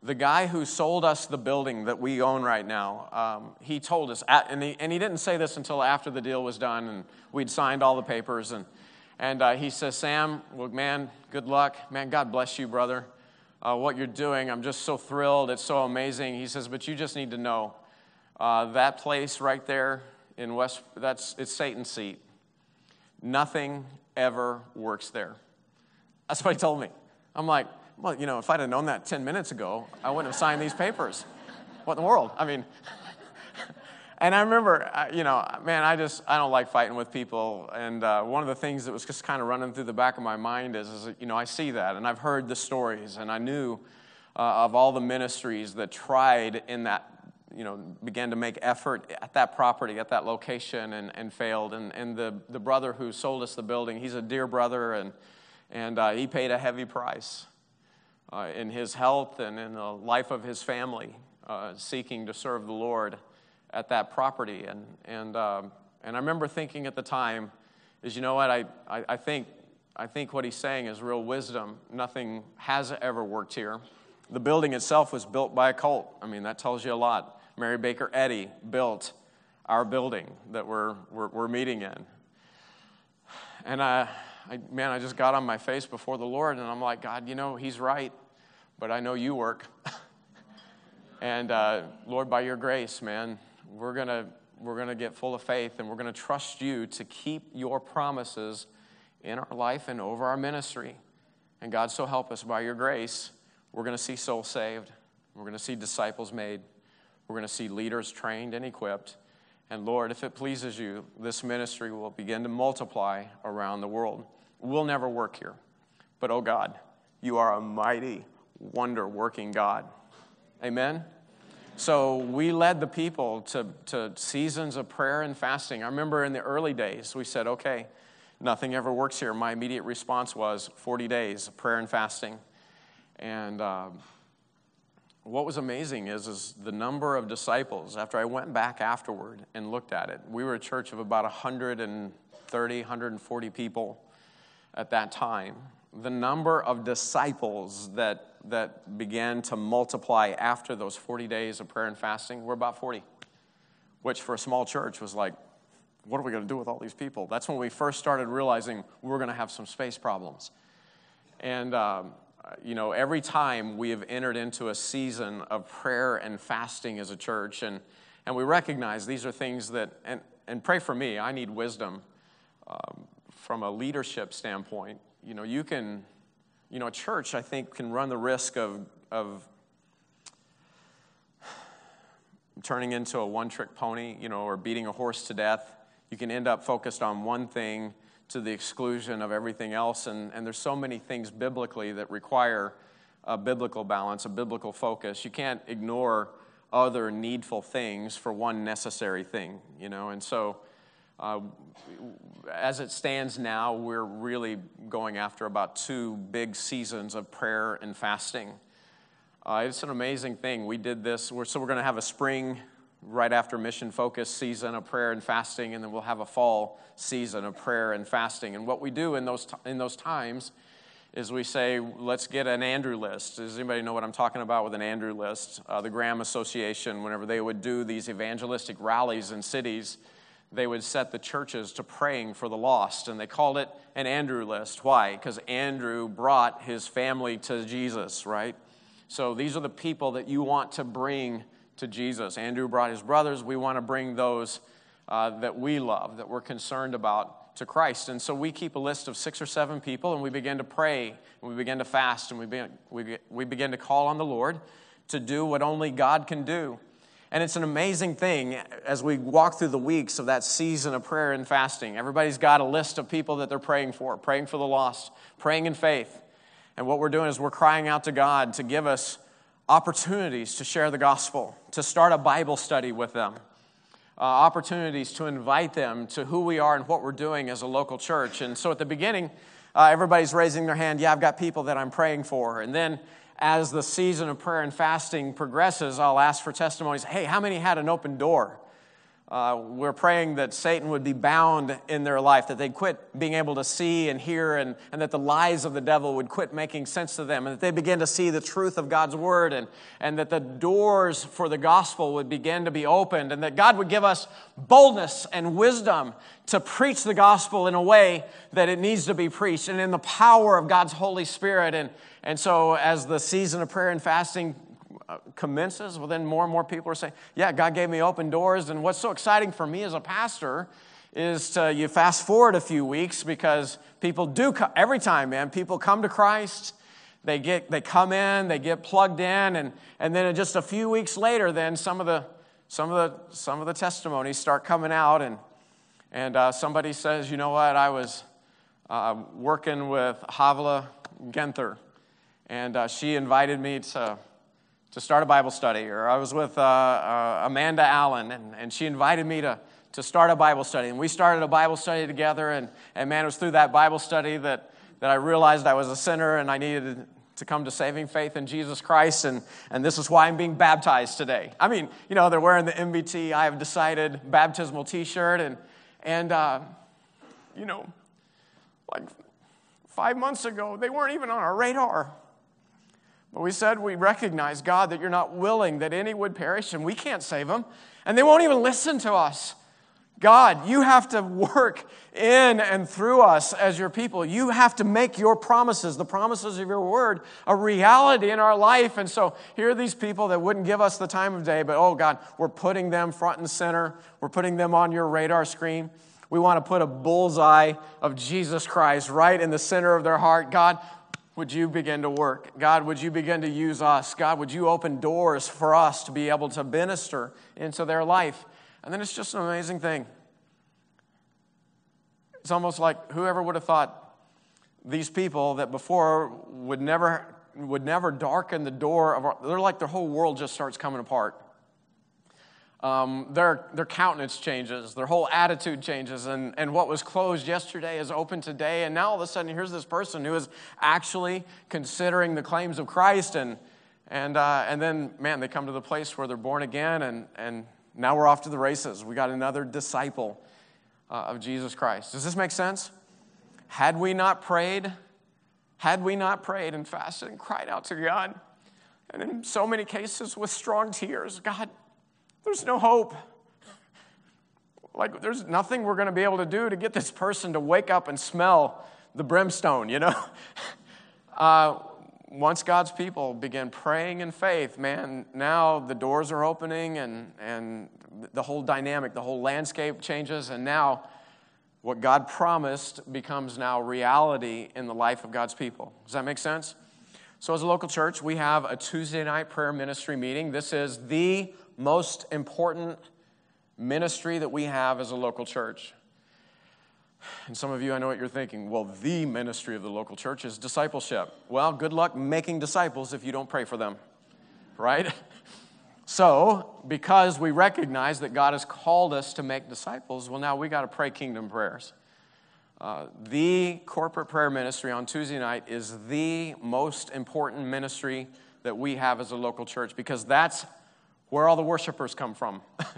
the guy who sold us the building that we own right now, um, he told us, and he, and he didn't say this until after the deal was done and we'd signed all the papers. And, and uh, he says, Sam, well, man, good luck. Man, God bless you, brother. Uh, what you're doing, I'm just so thrilled. It's so amazing. He says, but you just need to know uh, that place right there in West, that's, it's Satan's seat. Nothing ever works there. That's what he told me. I'm like, well, you know, if I'd have known that 10 minutes ago, I wouldn't have signed these papers. What in the world? I mean, and I remember, you know, man, I just, I don't like fighting with people. And uh, one of the things that was just kind of running through the back of my mind is, is, you know, I see that and I've heard the stories and I knew uh, of all the ministries that tried in that, you know, began to make effort at that property, at that location and, and failed. And, and the, the brother who sold us the building, he's a dear brother and, and uh, he paid a heavy price uh, in his health and in the life of his family, uh, seeking to serve the Lord at that property. And, and, um, and I remember thinking at the time, is you know what, I, I, I, think, I think what he's saying is real wisdom. Nothing has ever worked here. The building itself was built by a cult. I mean, that tells you a lot. Mary Baker Eddy built our building that we're, we're, we're meeting in. And I, I, man, I just got on my face before the Lord and I'm like, God, you know, He's right, but I know you work. and uh, Lord, by your grace, man, we're going to we're going to get full of faith and we're going to trust you to keep your promises in our life and over our ministry. And God, so help us by your grace. We're going to see souls saved. We're going to see disciples made. We're going to see leaders trained and equipped. And Lord, if it pleases you, this ministry will begin to multiply around the world. We'll never work here. But oh God, you are a mighty, wonder working God. Amen. So we led the people to, to seasons of prayer and fasting. I remember in the early days, we said, okay, nothing ever works here. My immediate response was 40 days of prayer and fasting. And uh, what was amazing is, is the number of disciples, after I went back afterward and looked at it, we were a church of about 130, 140 people at that time. The number of disciples that that began to multiply after those 40 days of prayer and fasting were about 40, which for a small church was like, what are we going to do with all these people? That's when we first started realizing we're going to have some space problems. And, um, you know, every time we have entered into a season of prayer and fasting as a church, and, and we recognize these are things that, and, and pray for me, I need wisdom um, from a leadership standpoint. You know, you can you know, a church, I think, can run the risk of, of turning into a one trick pony, you know, or beating a horse to death. You can end up focused on one thing to the exclusion of everything else. And, and there's so many things biblically that require a biblical balance, a biblical focus. You can't ignore other needful things for one necessary thing, you know. And so, uh, as it stands now, we're really going after about two big seasons of prayer and fasting. Uh, it's an amazing thing. We did this, we're, so we're going to have a spring right after mission focus season of prayer and fasting, and then we'll have a fall season of prayer and fasting. And what we do in those, t- in those times is we say, let's get an Andrew list. Does anybody know what I'm talking about with an Andrew list? Uh, the Graham Association, whenever they would do these evangelistic rallies in cities, they would set the churches to praying for the lost, and they called it an Andrew list. Why? Because Andrew brought his family to Jesus, right? So these are the people that you want to bring to Jesus. Andrew brought his brothers. We want to bring those uh, that we love, that we're concerned about to Christ. And so we keep a list of six or seven people, and we begin to pray, and we begin to fast, and we begin, we, we begin to call on the Lord to do what only God can do. And it's an amazing thing as we walk through the weeks of that season of prayer and fasting. Everybody's got a list of people that they're praying for, praying for the lost, praying in faith. And what we're doing is we're crying out to God to give us opportunities to share the gospel, to start a Bible study with them, uh, opportunities to invite them to who we are and what we're doing as a local church. And so at the beginning, uh, everybody's raising their hand. Yeah, I've got people that I'm praying for. And then as the season of prayer and fasting progresses, I'll ask for testimonies. Hey, how many had an open door? Uh, we're praying that Satan would be bound in their life, that they'd quit being able to see and hear, and, and that the lies of the devil would quit making sense to them, and that they begin to see the truth of God's word, and, and that the doors for the gospel would begin to be opened, and that God would give us boldness and wisdom to preach the gospel in a way that it needs to be preached, and in the power of God's Holy Spirit. And, and so, as the season of prayer and fasting commences, well, then more and more people are saying, Yeah, God gave me open doors. And what's so exciting for me as a pastor is to, you fast forward a few weeks because people do, every time, man, people come to Christ. They, get, they come in, they get plugged in, and, and then just a few weeks later, then some of the, some of the, some of the testimonies start coming out, and, and uh, somebody says, you know what, I was uh, working with Havla Genther, and uh, she invited me to, to start a Bible study. Or I was with uh, uh, Amanda Allen, and, and she invited me to, to start a Bible study. And we started a Bible study together, and, and man, it was through that Bible study that, that I realized I was a sinner and I needed to come to saving faith in Jesus Christ, and, and this is why I'm being baptized today. I mean, you know, they're wearing the MBT, I have decided baptismal t shirt, and, and uh, you know, like five months ago, they weren't even on our radar. But we said we recognize, God, that you're not willing that any would perish, and we can't save them, and they won't even listen to us. God, you have to work in and through us as your people. You have to make your promises, the promises of your word, a reality in our life. And so here are these people that wouldn't give us the time of day, but oh God, we're putting them front and center. We're putting them on your radar screen. We want to put a bullseye of Jesus Christ right in the center of their heart. God, would you begin to work? God, would you begin to use us? God, would you open doors for us to be able to minister into their life? And then it's just an amazing thing. It's almost like whoever would have thought these people that before would never, would never darken the door of our, they're like their whole world just starts coming apart. Um, their, their countenance changes, their whole attitude changes, and, and what was closed yesterday is open today. And now all of a sudden, here's this person who is actually considering the claims of Christ. And, and, uh, and then, man, they come to the place where they're born again, and, and now we're off to the races. We got another disciple uh, of Jesus Christ. Does this make sense? Had we not prayed, had we not prayed and fasted and cried out to God, and in so many cases with strong tears, God, there's no hope. Like, there's nothing we're going to be able to do to get this person to wake up and smell the brimstone, you know? Uh, once God's people begin praying in faith, man, now the doors are opening and, and the whole dynamic, the whole landscape changes, and now what God promised becomes now reality in the life of God's people. Does that make sense? So, as a local church, we have a Tuesday night prayer ministry meeting. This is the most important ministry that we have as a local church. And some of you, I know what you're thinking. Well, the ministry of the local church is discipleship. Well, good luck making disciples if you don't pray for them, right? So, because we recognize that God has called us to make disciples, well, now we got to pray kingdom prayers. Uh, the corporate prayer ministry on Tuesday night is the most important ministry that we have as a local church because that's where all the worshipers come from.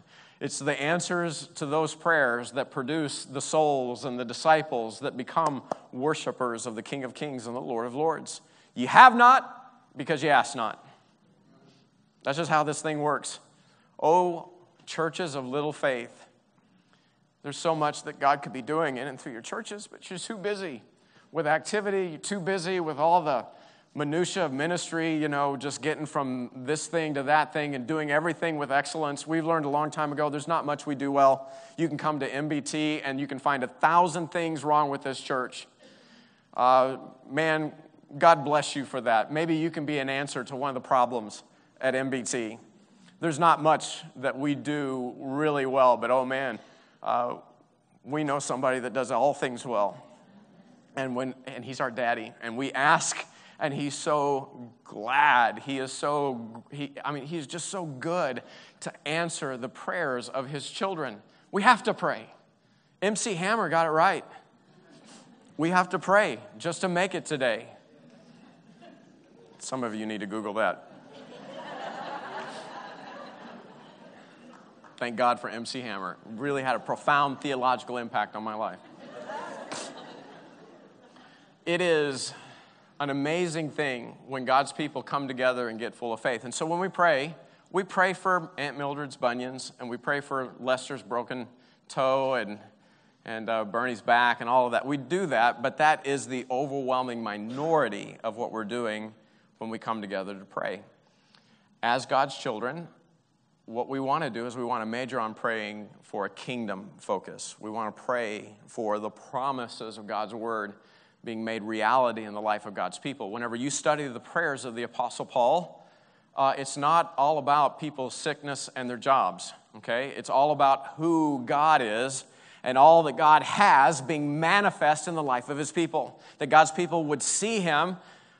It's the answers to those prayers that produce the souls and the disciples that become worshipers of the King of Kings and the Lord of Lords. You have not because you ask not. That's just how this thing works. Oh, churches of little faith. There's so much that God could be doing in and through your churches, but you're too busy with activity, you're too busy with all the minutia of ministry, you know, just getting from this thing to that thing and doing everything with excellence. We've learned a long time ago there's not much we do well. You can come to MBT and you can find a thousand things wrong with this church. Uh, man, God bless you for that. Maybe you can be an answer to one of the problems at MBT. There's not much that we do really well, but oh man, uh, we know somebody that does all things well. And, when, and he's our daddy. And we ask and he's so glad. He is so, he, I mean, he's just so good to answer the prayers of his children. We have to pray. MC Hammer got it right. We have to pray just to make it today. Some of you need to Google that. Thank God for MC Hammer. Really had a profound theological impact on my life. It is an amazing thing when God's people come together and get full of faith. And so when we pray, we pray for Aunt Mildred's bunions and we pray for Lester's broken toe and, and uh, Bernie's back and all of that. We do that, but that is the overwhelming minority of what we're doing when we come together to pray. As God's children, what we want to do is we want to major on praying for a kingdom focus. We want to pray for the promises of God's word being made reality in the life of God's people. Whenever you study the prayers of the Apostle Paul, uh, it's not all about people's sickness and their jobs, okay? It's all about who God is and all that God has being manifest in the life of his people. That God's people would see him,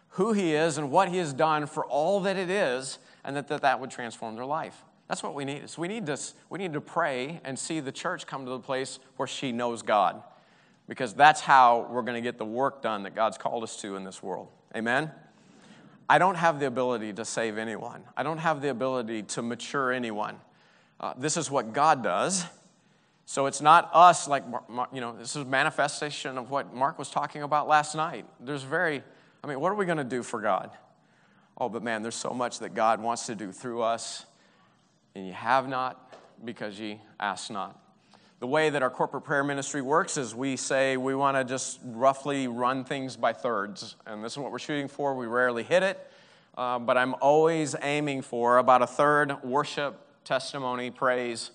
who he is, and what he has done for all that it is, and that that, that would transform their life. That's what we need. So we need, to, we need to pray and see the church come to the place where she knows God. Because that's how we're going to get the work done that God's called us to in this world. Amen? I don't have the ability to save anyone. I don't have the ability to mature anyone. Uh, this is what God does. So it's not us like, you know, this is manifestation of what Mark was talking about last night. There's very, I mean, what are we going to do for God? Oh, but man, there's so much that God wants to do through us, and you have not because ye ask not. The way that our corporate prayer ministry works is we say we want to just roughly run things by thirds, and this is what we're shooting for. We rarely hit it, uh, but I'm always aiming for about a third worship, testimony, praise,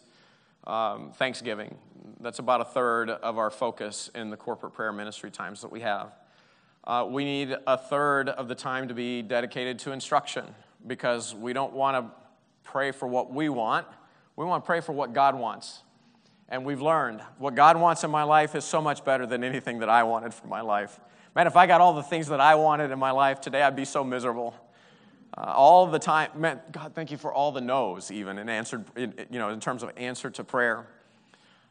um, thanksgiving. That's about a third of our focus in the corporate prayer ministry times that we have. Uh, we need a third of the time to be dedicated to instruction because we don't want to pray for what we want. We want to pray for what God wants. And we've learned what God wants in my life is so much better than anything that I wanted for my life. Man, if I got all the things that I wanted in my life today, I'd be so miserable. Uh, all the time, man, God, thank you for all the no's, even in answered, you know, in terms of answer to prayer.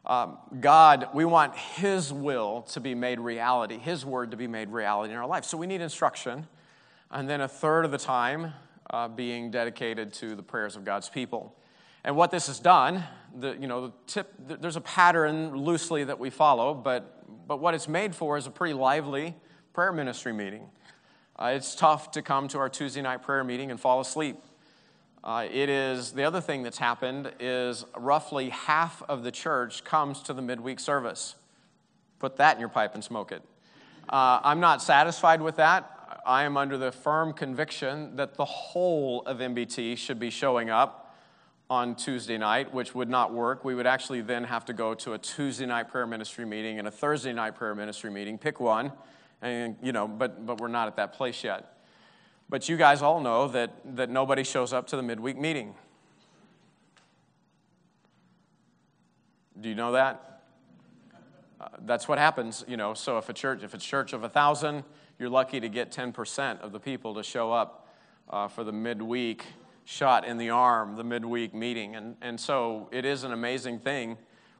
Um, God, we want His will to be made reality, His word to be made reality in our life. So we need instruction, and then a third of the time uh, being dedicated to the prayers of God's people. And what this has done, the, you know, the tip, there's a pattern loosely that we follow, but, but what it's made for is a pretty lively prayer ministry meeting. Uh, it's tough to come to our Tuesday night prayer meeting and fall asleep. Uh, it is the other thing that's happened is roughly half of the church comes to the midweek service. Put that in your pipe and smoke it. Uh, I'm not satisfied with that. I am under the firm conviction that the whole of MBT should be showing up on Tuesday night, which would not work. We would actually then have to go to a Tuesday night prayer ministry meeting and a Thursday night prayer ministry meeting. Pick one, and you know, but but we're not at that place yet. But you guys all know that that nobody shows up to the midweek meeting. Do you know that? Uh, that's what happens, you know. So if a church, if it's church of a thousand, you're lucky to get 10% of the people to show up uh, for the midweek shot in the arm the midweek meeting. And, and so it is an amazing thing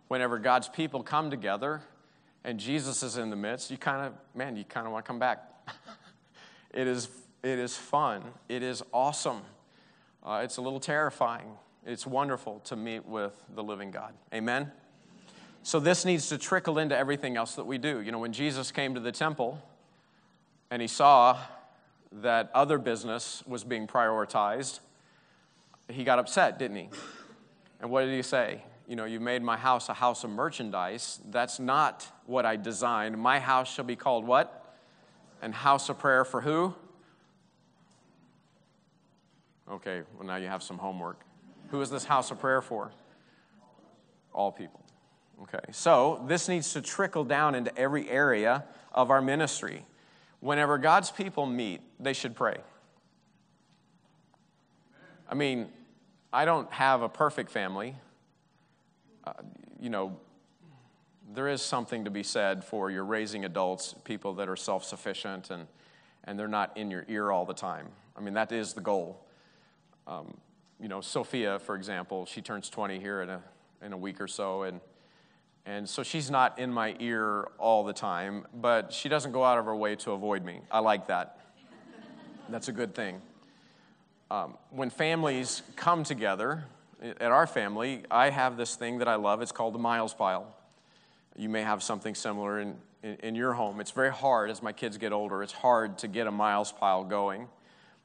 whenever God's people come together and Jesus is in the midst. You kind of, man, you kind of want to come back. it, is, it is fun, it is awesome, uh, it's a little terrifying. It's wonderful to meet with the living God. Amen? So this needs to trickle into everything else that we do. You know, when Jesus came to the temple and he saw that other business was being prioritized, he got upset, didn't he? And what did he say? You know, you made my house a house of merchandise. That's not what I designed. My house shall be called what? And house of prayer for who? Okay, well, now you have some homework. Who is this house of prayer for? All people. Okay, so this needs to trickle down into every area of our ministry. Whenever God's people meet, they should pray. I mean, I don't have a perfect family. Uh, you know, there is something to be said for you're raising adults, people that are self sufficient and, and they're not in your ear all the time. I mean, that is the goal. Um, you know, Sophia, for example, she turns 20 here in a, in a week or so, and, and so she's not in my ear all the time, but she doesn't go out of her way to avoid me. I like that. That's a good thing. Um, when families come together, at our family, I have this thing that I love. It's called the miles pile. You may have something similar in, in, in, your home. It's very hard as my kids get older, it's hard to get a miles pile going.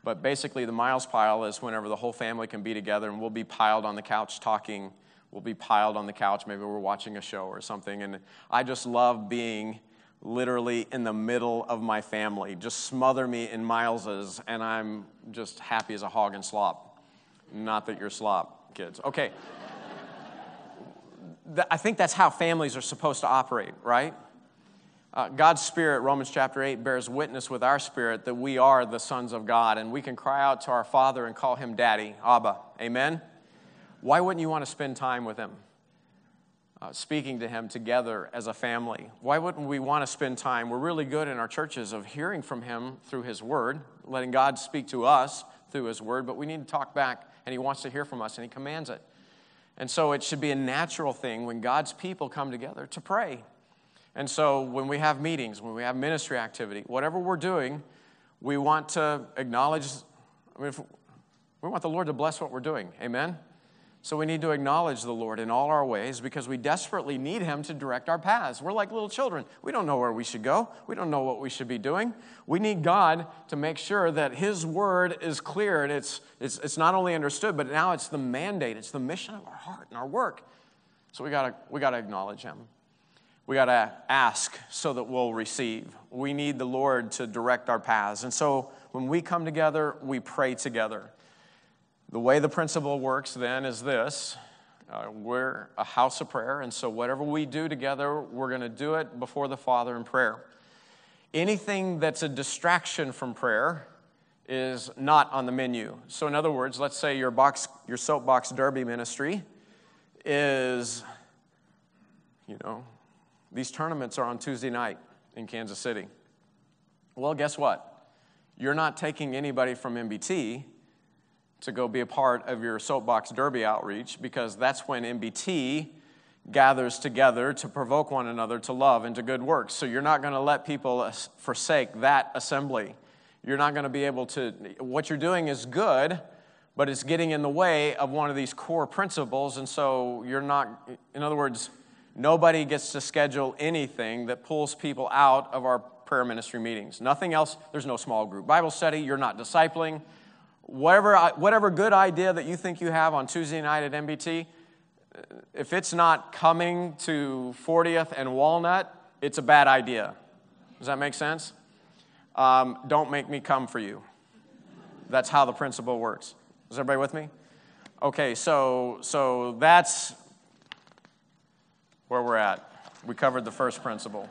But basically, the miles pile is whenever the whole family can be together and we'll be piled on the couch talking. We'll be piled on the couch. Maybe we're watching a show or something. And I just love being literally in the middle of my family. Just smother me in Miles's, and I'm just happy as a hog in slop. Not that you're slop. kids. Okay. I think that's how families are supposed to operate, right? Uh, God's Spirit, Romans chapter 8, bears witness with our spirit that we are the sons of God, and we can cry out to our Father and call him Daddy, Abba. Amen? Why wouldn't you want to spend time with him? Uh, speaking to him together as a family. Why wouldn't we want to spend time? We're really good in our churches of hearing from him through his word, letting God speak to us through his word, but we need to talk back, and he wants to hear from us, and he commands it. And so it should be a natural thing when God's people come together to pray and so when we have meetings, when we have ministry activity, whatever we're doing, we want to acknowledge, I mean, we want the Lord to bless what we're doing. Amen? So we need to acknowledge the Lord in all our ways because we desperately need Him to direct our paths. We're like little children. We don't know where we should go, we don't know what we should be doing. We need God to make sure that His word is clear and it's, it's, it's not only understood, but now it's the mandate, it's the mission of our heart and our work. So we gotta, we gotta acknowledge Him. We got to ask so that we'll receive. We need the Lord to direct our paths. And so when we come together, we pray together. The way the principle works then is this uh, we're a house of prayer, and so whatever we do together, we're going to do it before the Father in prayer. Anything that's a distraction from prayer is not on the menu. So, in other words, let's say your, box, your soapbox derby ministry is, you know, these tournaments are on Tuesday night in Kansas City. Well, guess what? You're not taking anybody from MBT to go be a part of your soapbox derby outreach because that's when MBT gathers together to provoke one another to love and to good works. So you're not going to let people forsake that assembly. You're not going to be able to, what you're doing is good, but it's getting in the way of one of these core principles. And so you're not, in other words, Nobody gets to schedule anything that pulls people out of our prayer ministry meetings. Nothing else. There's no small group Bible study. You're not discipling. Whatever, whatever good idea that you think you have on Tuesday night at MBT, if it's not coming to 40th and Walnut, it's a bad idea. Does that make sense? Um, don't make me come for you. That's how the principle works. Is everybody with me? Okay, so so that's where we're at. We covered the first principle.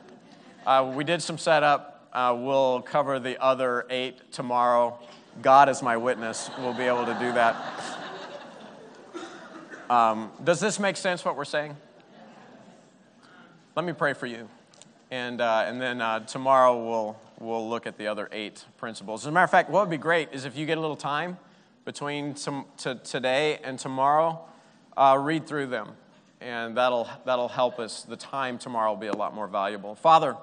Uh, we did some setup. Uh, we'll cover the other eight tomorrow. God is my witness. We'll be able to do that. Um, does this make sense, what we're saying? Let me pray for you. And, uh, and then uh, tomorrow we'll, we'll look at the other eight principles. As a matter of fact, what would be great is if you get a little time between today and tomorrow, uh, read through them and that'll, that'll help us. The time tomorrow will be a lot more valuable. Father,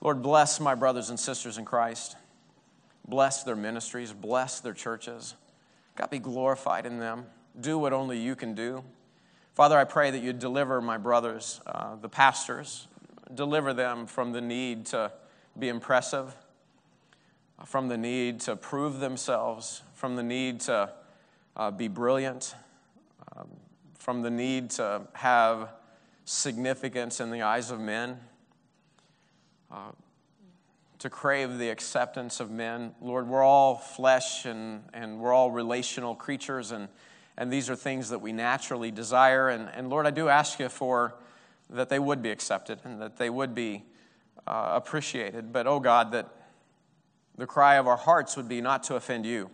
Lord, bless my brothers and sisters in Christ. Bless their ministries, bless their churches. God, be glorified in them. Do what only you can do. Father, I pray that you deliver my brothers, uh, the pastors, deliver them from the need to be impressive, from the need to prove themselves, from the need to uh, be brilliant. Um, from the need to have significance in the eyes of men, uh, to crave the acceptance of men. Lord, we're all flesh and, and we're all relational creatures, and, and these are things that we naturally desire. And, and Lord, I do ask you for that they would be accepted and that they would be uh, appreciated. But, oh God, that the cry of our hearts would be not to offend you,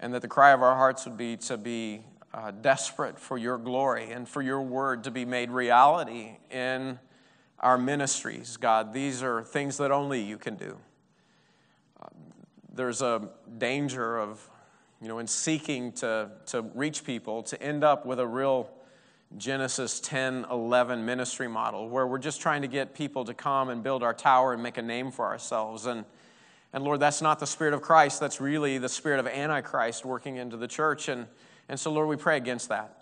and that the cry of our hearts would be to be uh, desperate for your glory and for your word to be made reality in our ministries, God. These are things that only you can do. There's a danger of, you know, in seeking to, to reach people, to end up with a real Genesis 10 11 ministry model where we're just trying to get people to come and build our tower and make a name for ourselves. And, and Lord, that's not the Spirit of Christ. That's really the Spirit of Antichrist working into the church. And, and so, Lord, we pray against that.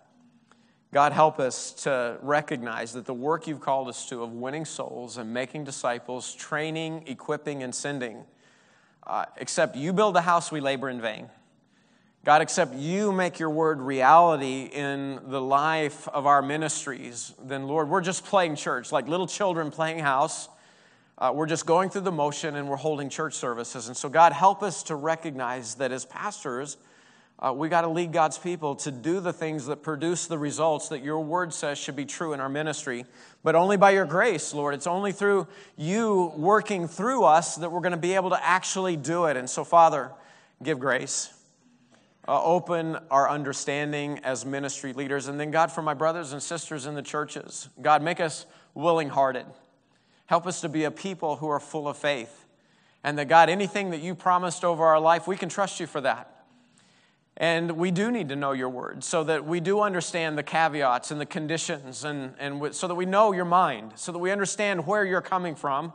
God, help us to recognize that the work you've called us to of winning souls and making disciples, training, equipping, and sending, uh, except you build a house, we labor in vain. God, except you make your word reality in the life of our ministries, then, Lord, we're just playing church, like little children playing house. Uh, we're just going through the motion and we're holding church services. And so, God, help us to recognize that as pastors, Uh, we got to lead God's people to do the things that produce the results that your word says should be true in our ministry, but only by your grace, Lord. It's only through you working through us that we're going to be able to actually do it. And so, Father, give grace. Uh, open our understanding as ministry leaders. And then, God, for my brothers and sisters in the churches, God, make us willing hearted. Help us to be a people who are full of faith. And that, God, anything that you promised over our life, we can trust you for that. And we do need to know your word so that we do understand the caveats and the conditions, and, and so that we know your mind, so that we understand where you're coming from.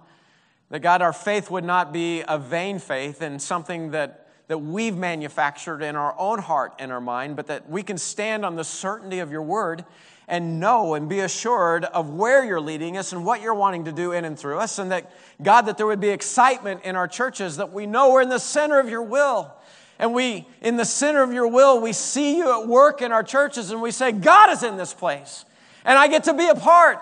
That God, our faith would not be a vain faith and something that, that we've manufactured in our own heart and our mind, but that we can stand on the certainty of your word and know and be assured of where you're leading us and what you're wanting to do in and through us. And that, God, that there would be excitement in our churches, that we know we're in the center of your will and we, in the center of your will, we see you at work in our churches and we say, God is in this place. And I get to be a part.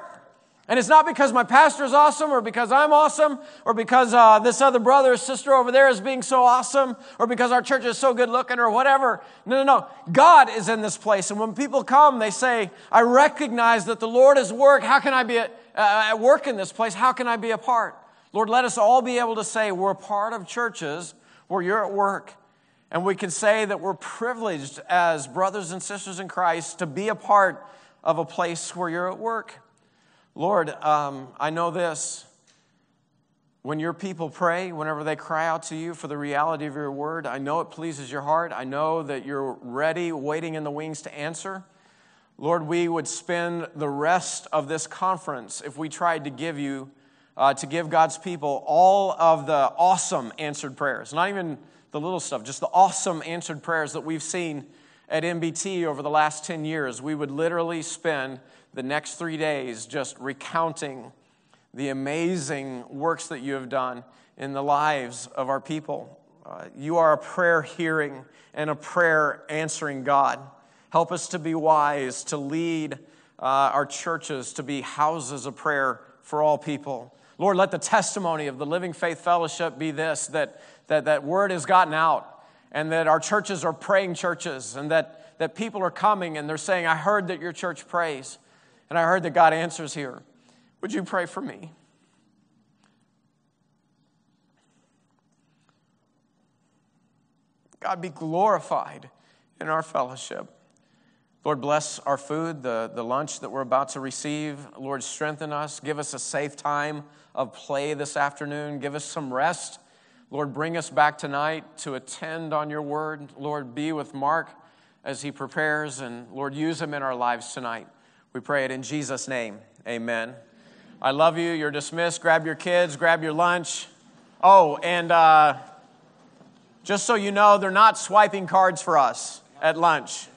And it's not because my pastor is awesome or because I'm awesome or because uh, this other brother or sister over there is being so awesome or because our church is so good looking or whatever. No, no, no. God is in this place. And when people come, they say, I recognize that the Lord is work. How can I be at, uh, at work in this place? How can I be a part? Lord, let us all be able to say we're a part of churches where you're at work and we can say that we're privileged as brothers and sisters in Christ to be a part of a place where you're at work. Lord, um, I know this. When your people pray, whenever they cry out to you for the reality of your word, I know it pleases your heart. I know that you're ready, waiting in the wings to answer. Lord, we would spend the rest of this conference if we tried to give you, uh, to give God's people all of the awesome answered prayers. Not even the little stuff, just the awesome answered prayers that we've seen at MBT over the last 10 years, we would literally spend the next three days just recounting the amazing works that you have done in the lives of our people. Uh, you are a prayer hearing and a prayer answering God. Help us to be wise, to lead uh, our churches to be houses of prayer for all people. Lord, let the testimony of the Living Faith Fellowship be this that that that word has gotten out and that our churches are praying churches and that, that people are coming and they're saying, I heard that your church prays and I heard that God answers here. Would you pray for me? God be glorified in our fellowship. Lord, bless our food, the, the lunch that we're about to receive. Lord, strengthen us. Give us a safe time of play this afternoon. Give us some rest Lord, bring us back tonight to attend on your word. Lord, be with Mark as he prepares, and Lord, use him in our lives tonight. We pray it in Jesus' name. Amen. I love you. You're dismissed. Grab your kids, grab your lunch. Oh, and uh, just so you know, they're not swiping cards for us at lunch.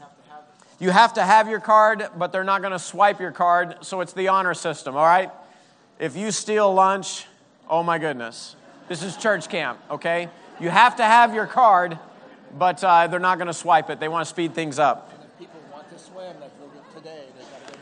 You have to have your card, but they're not going to swipe your card, so it's the honor system, all right? If you steal lunch, oh my goodness. This is church camp, okay? You have to have your card, but uh, they're not going to swipe it. They want to speed things up.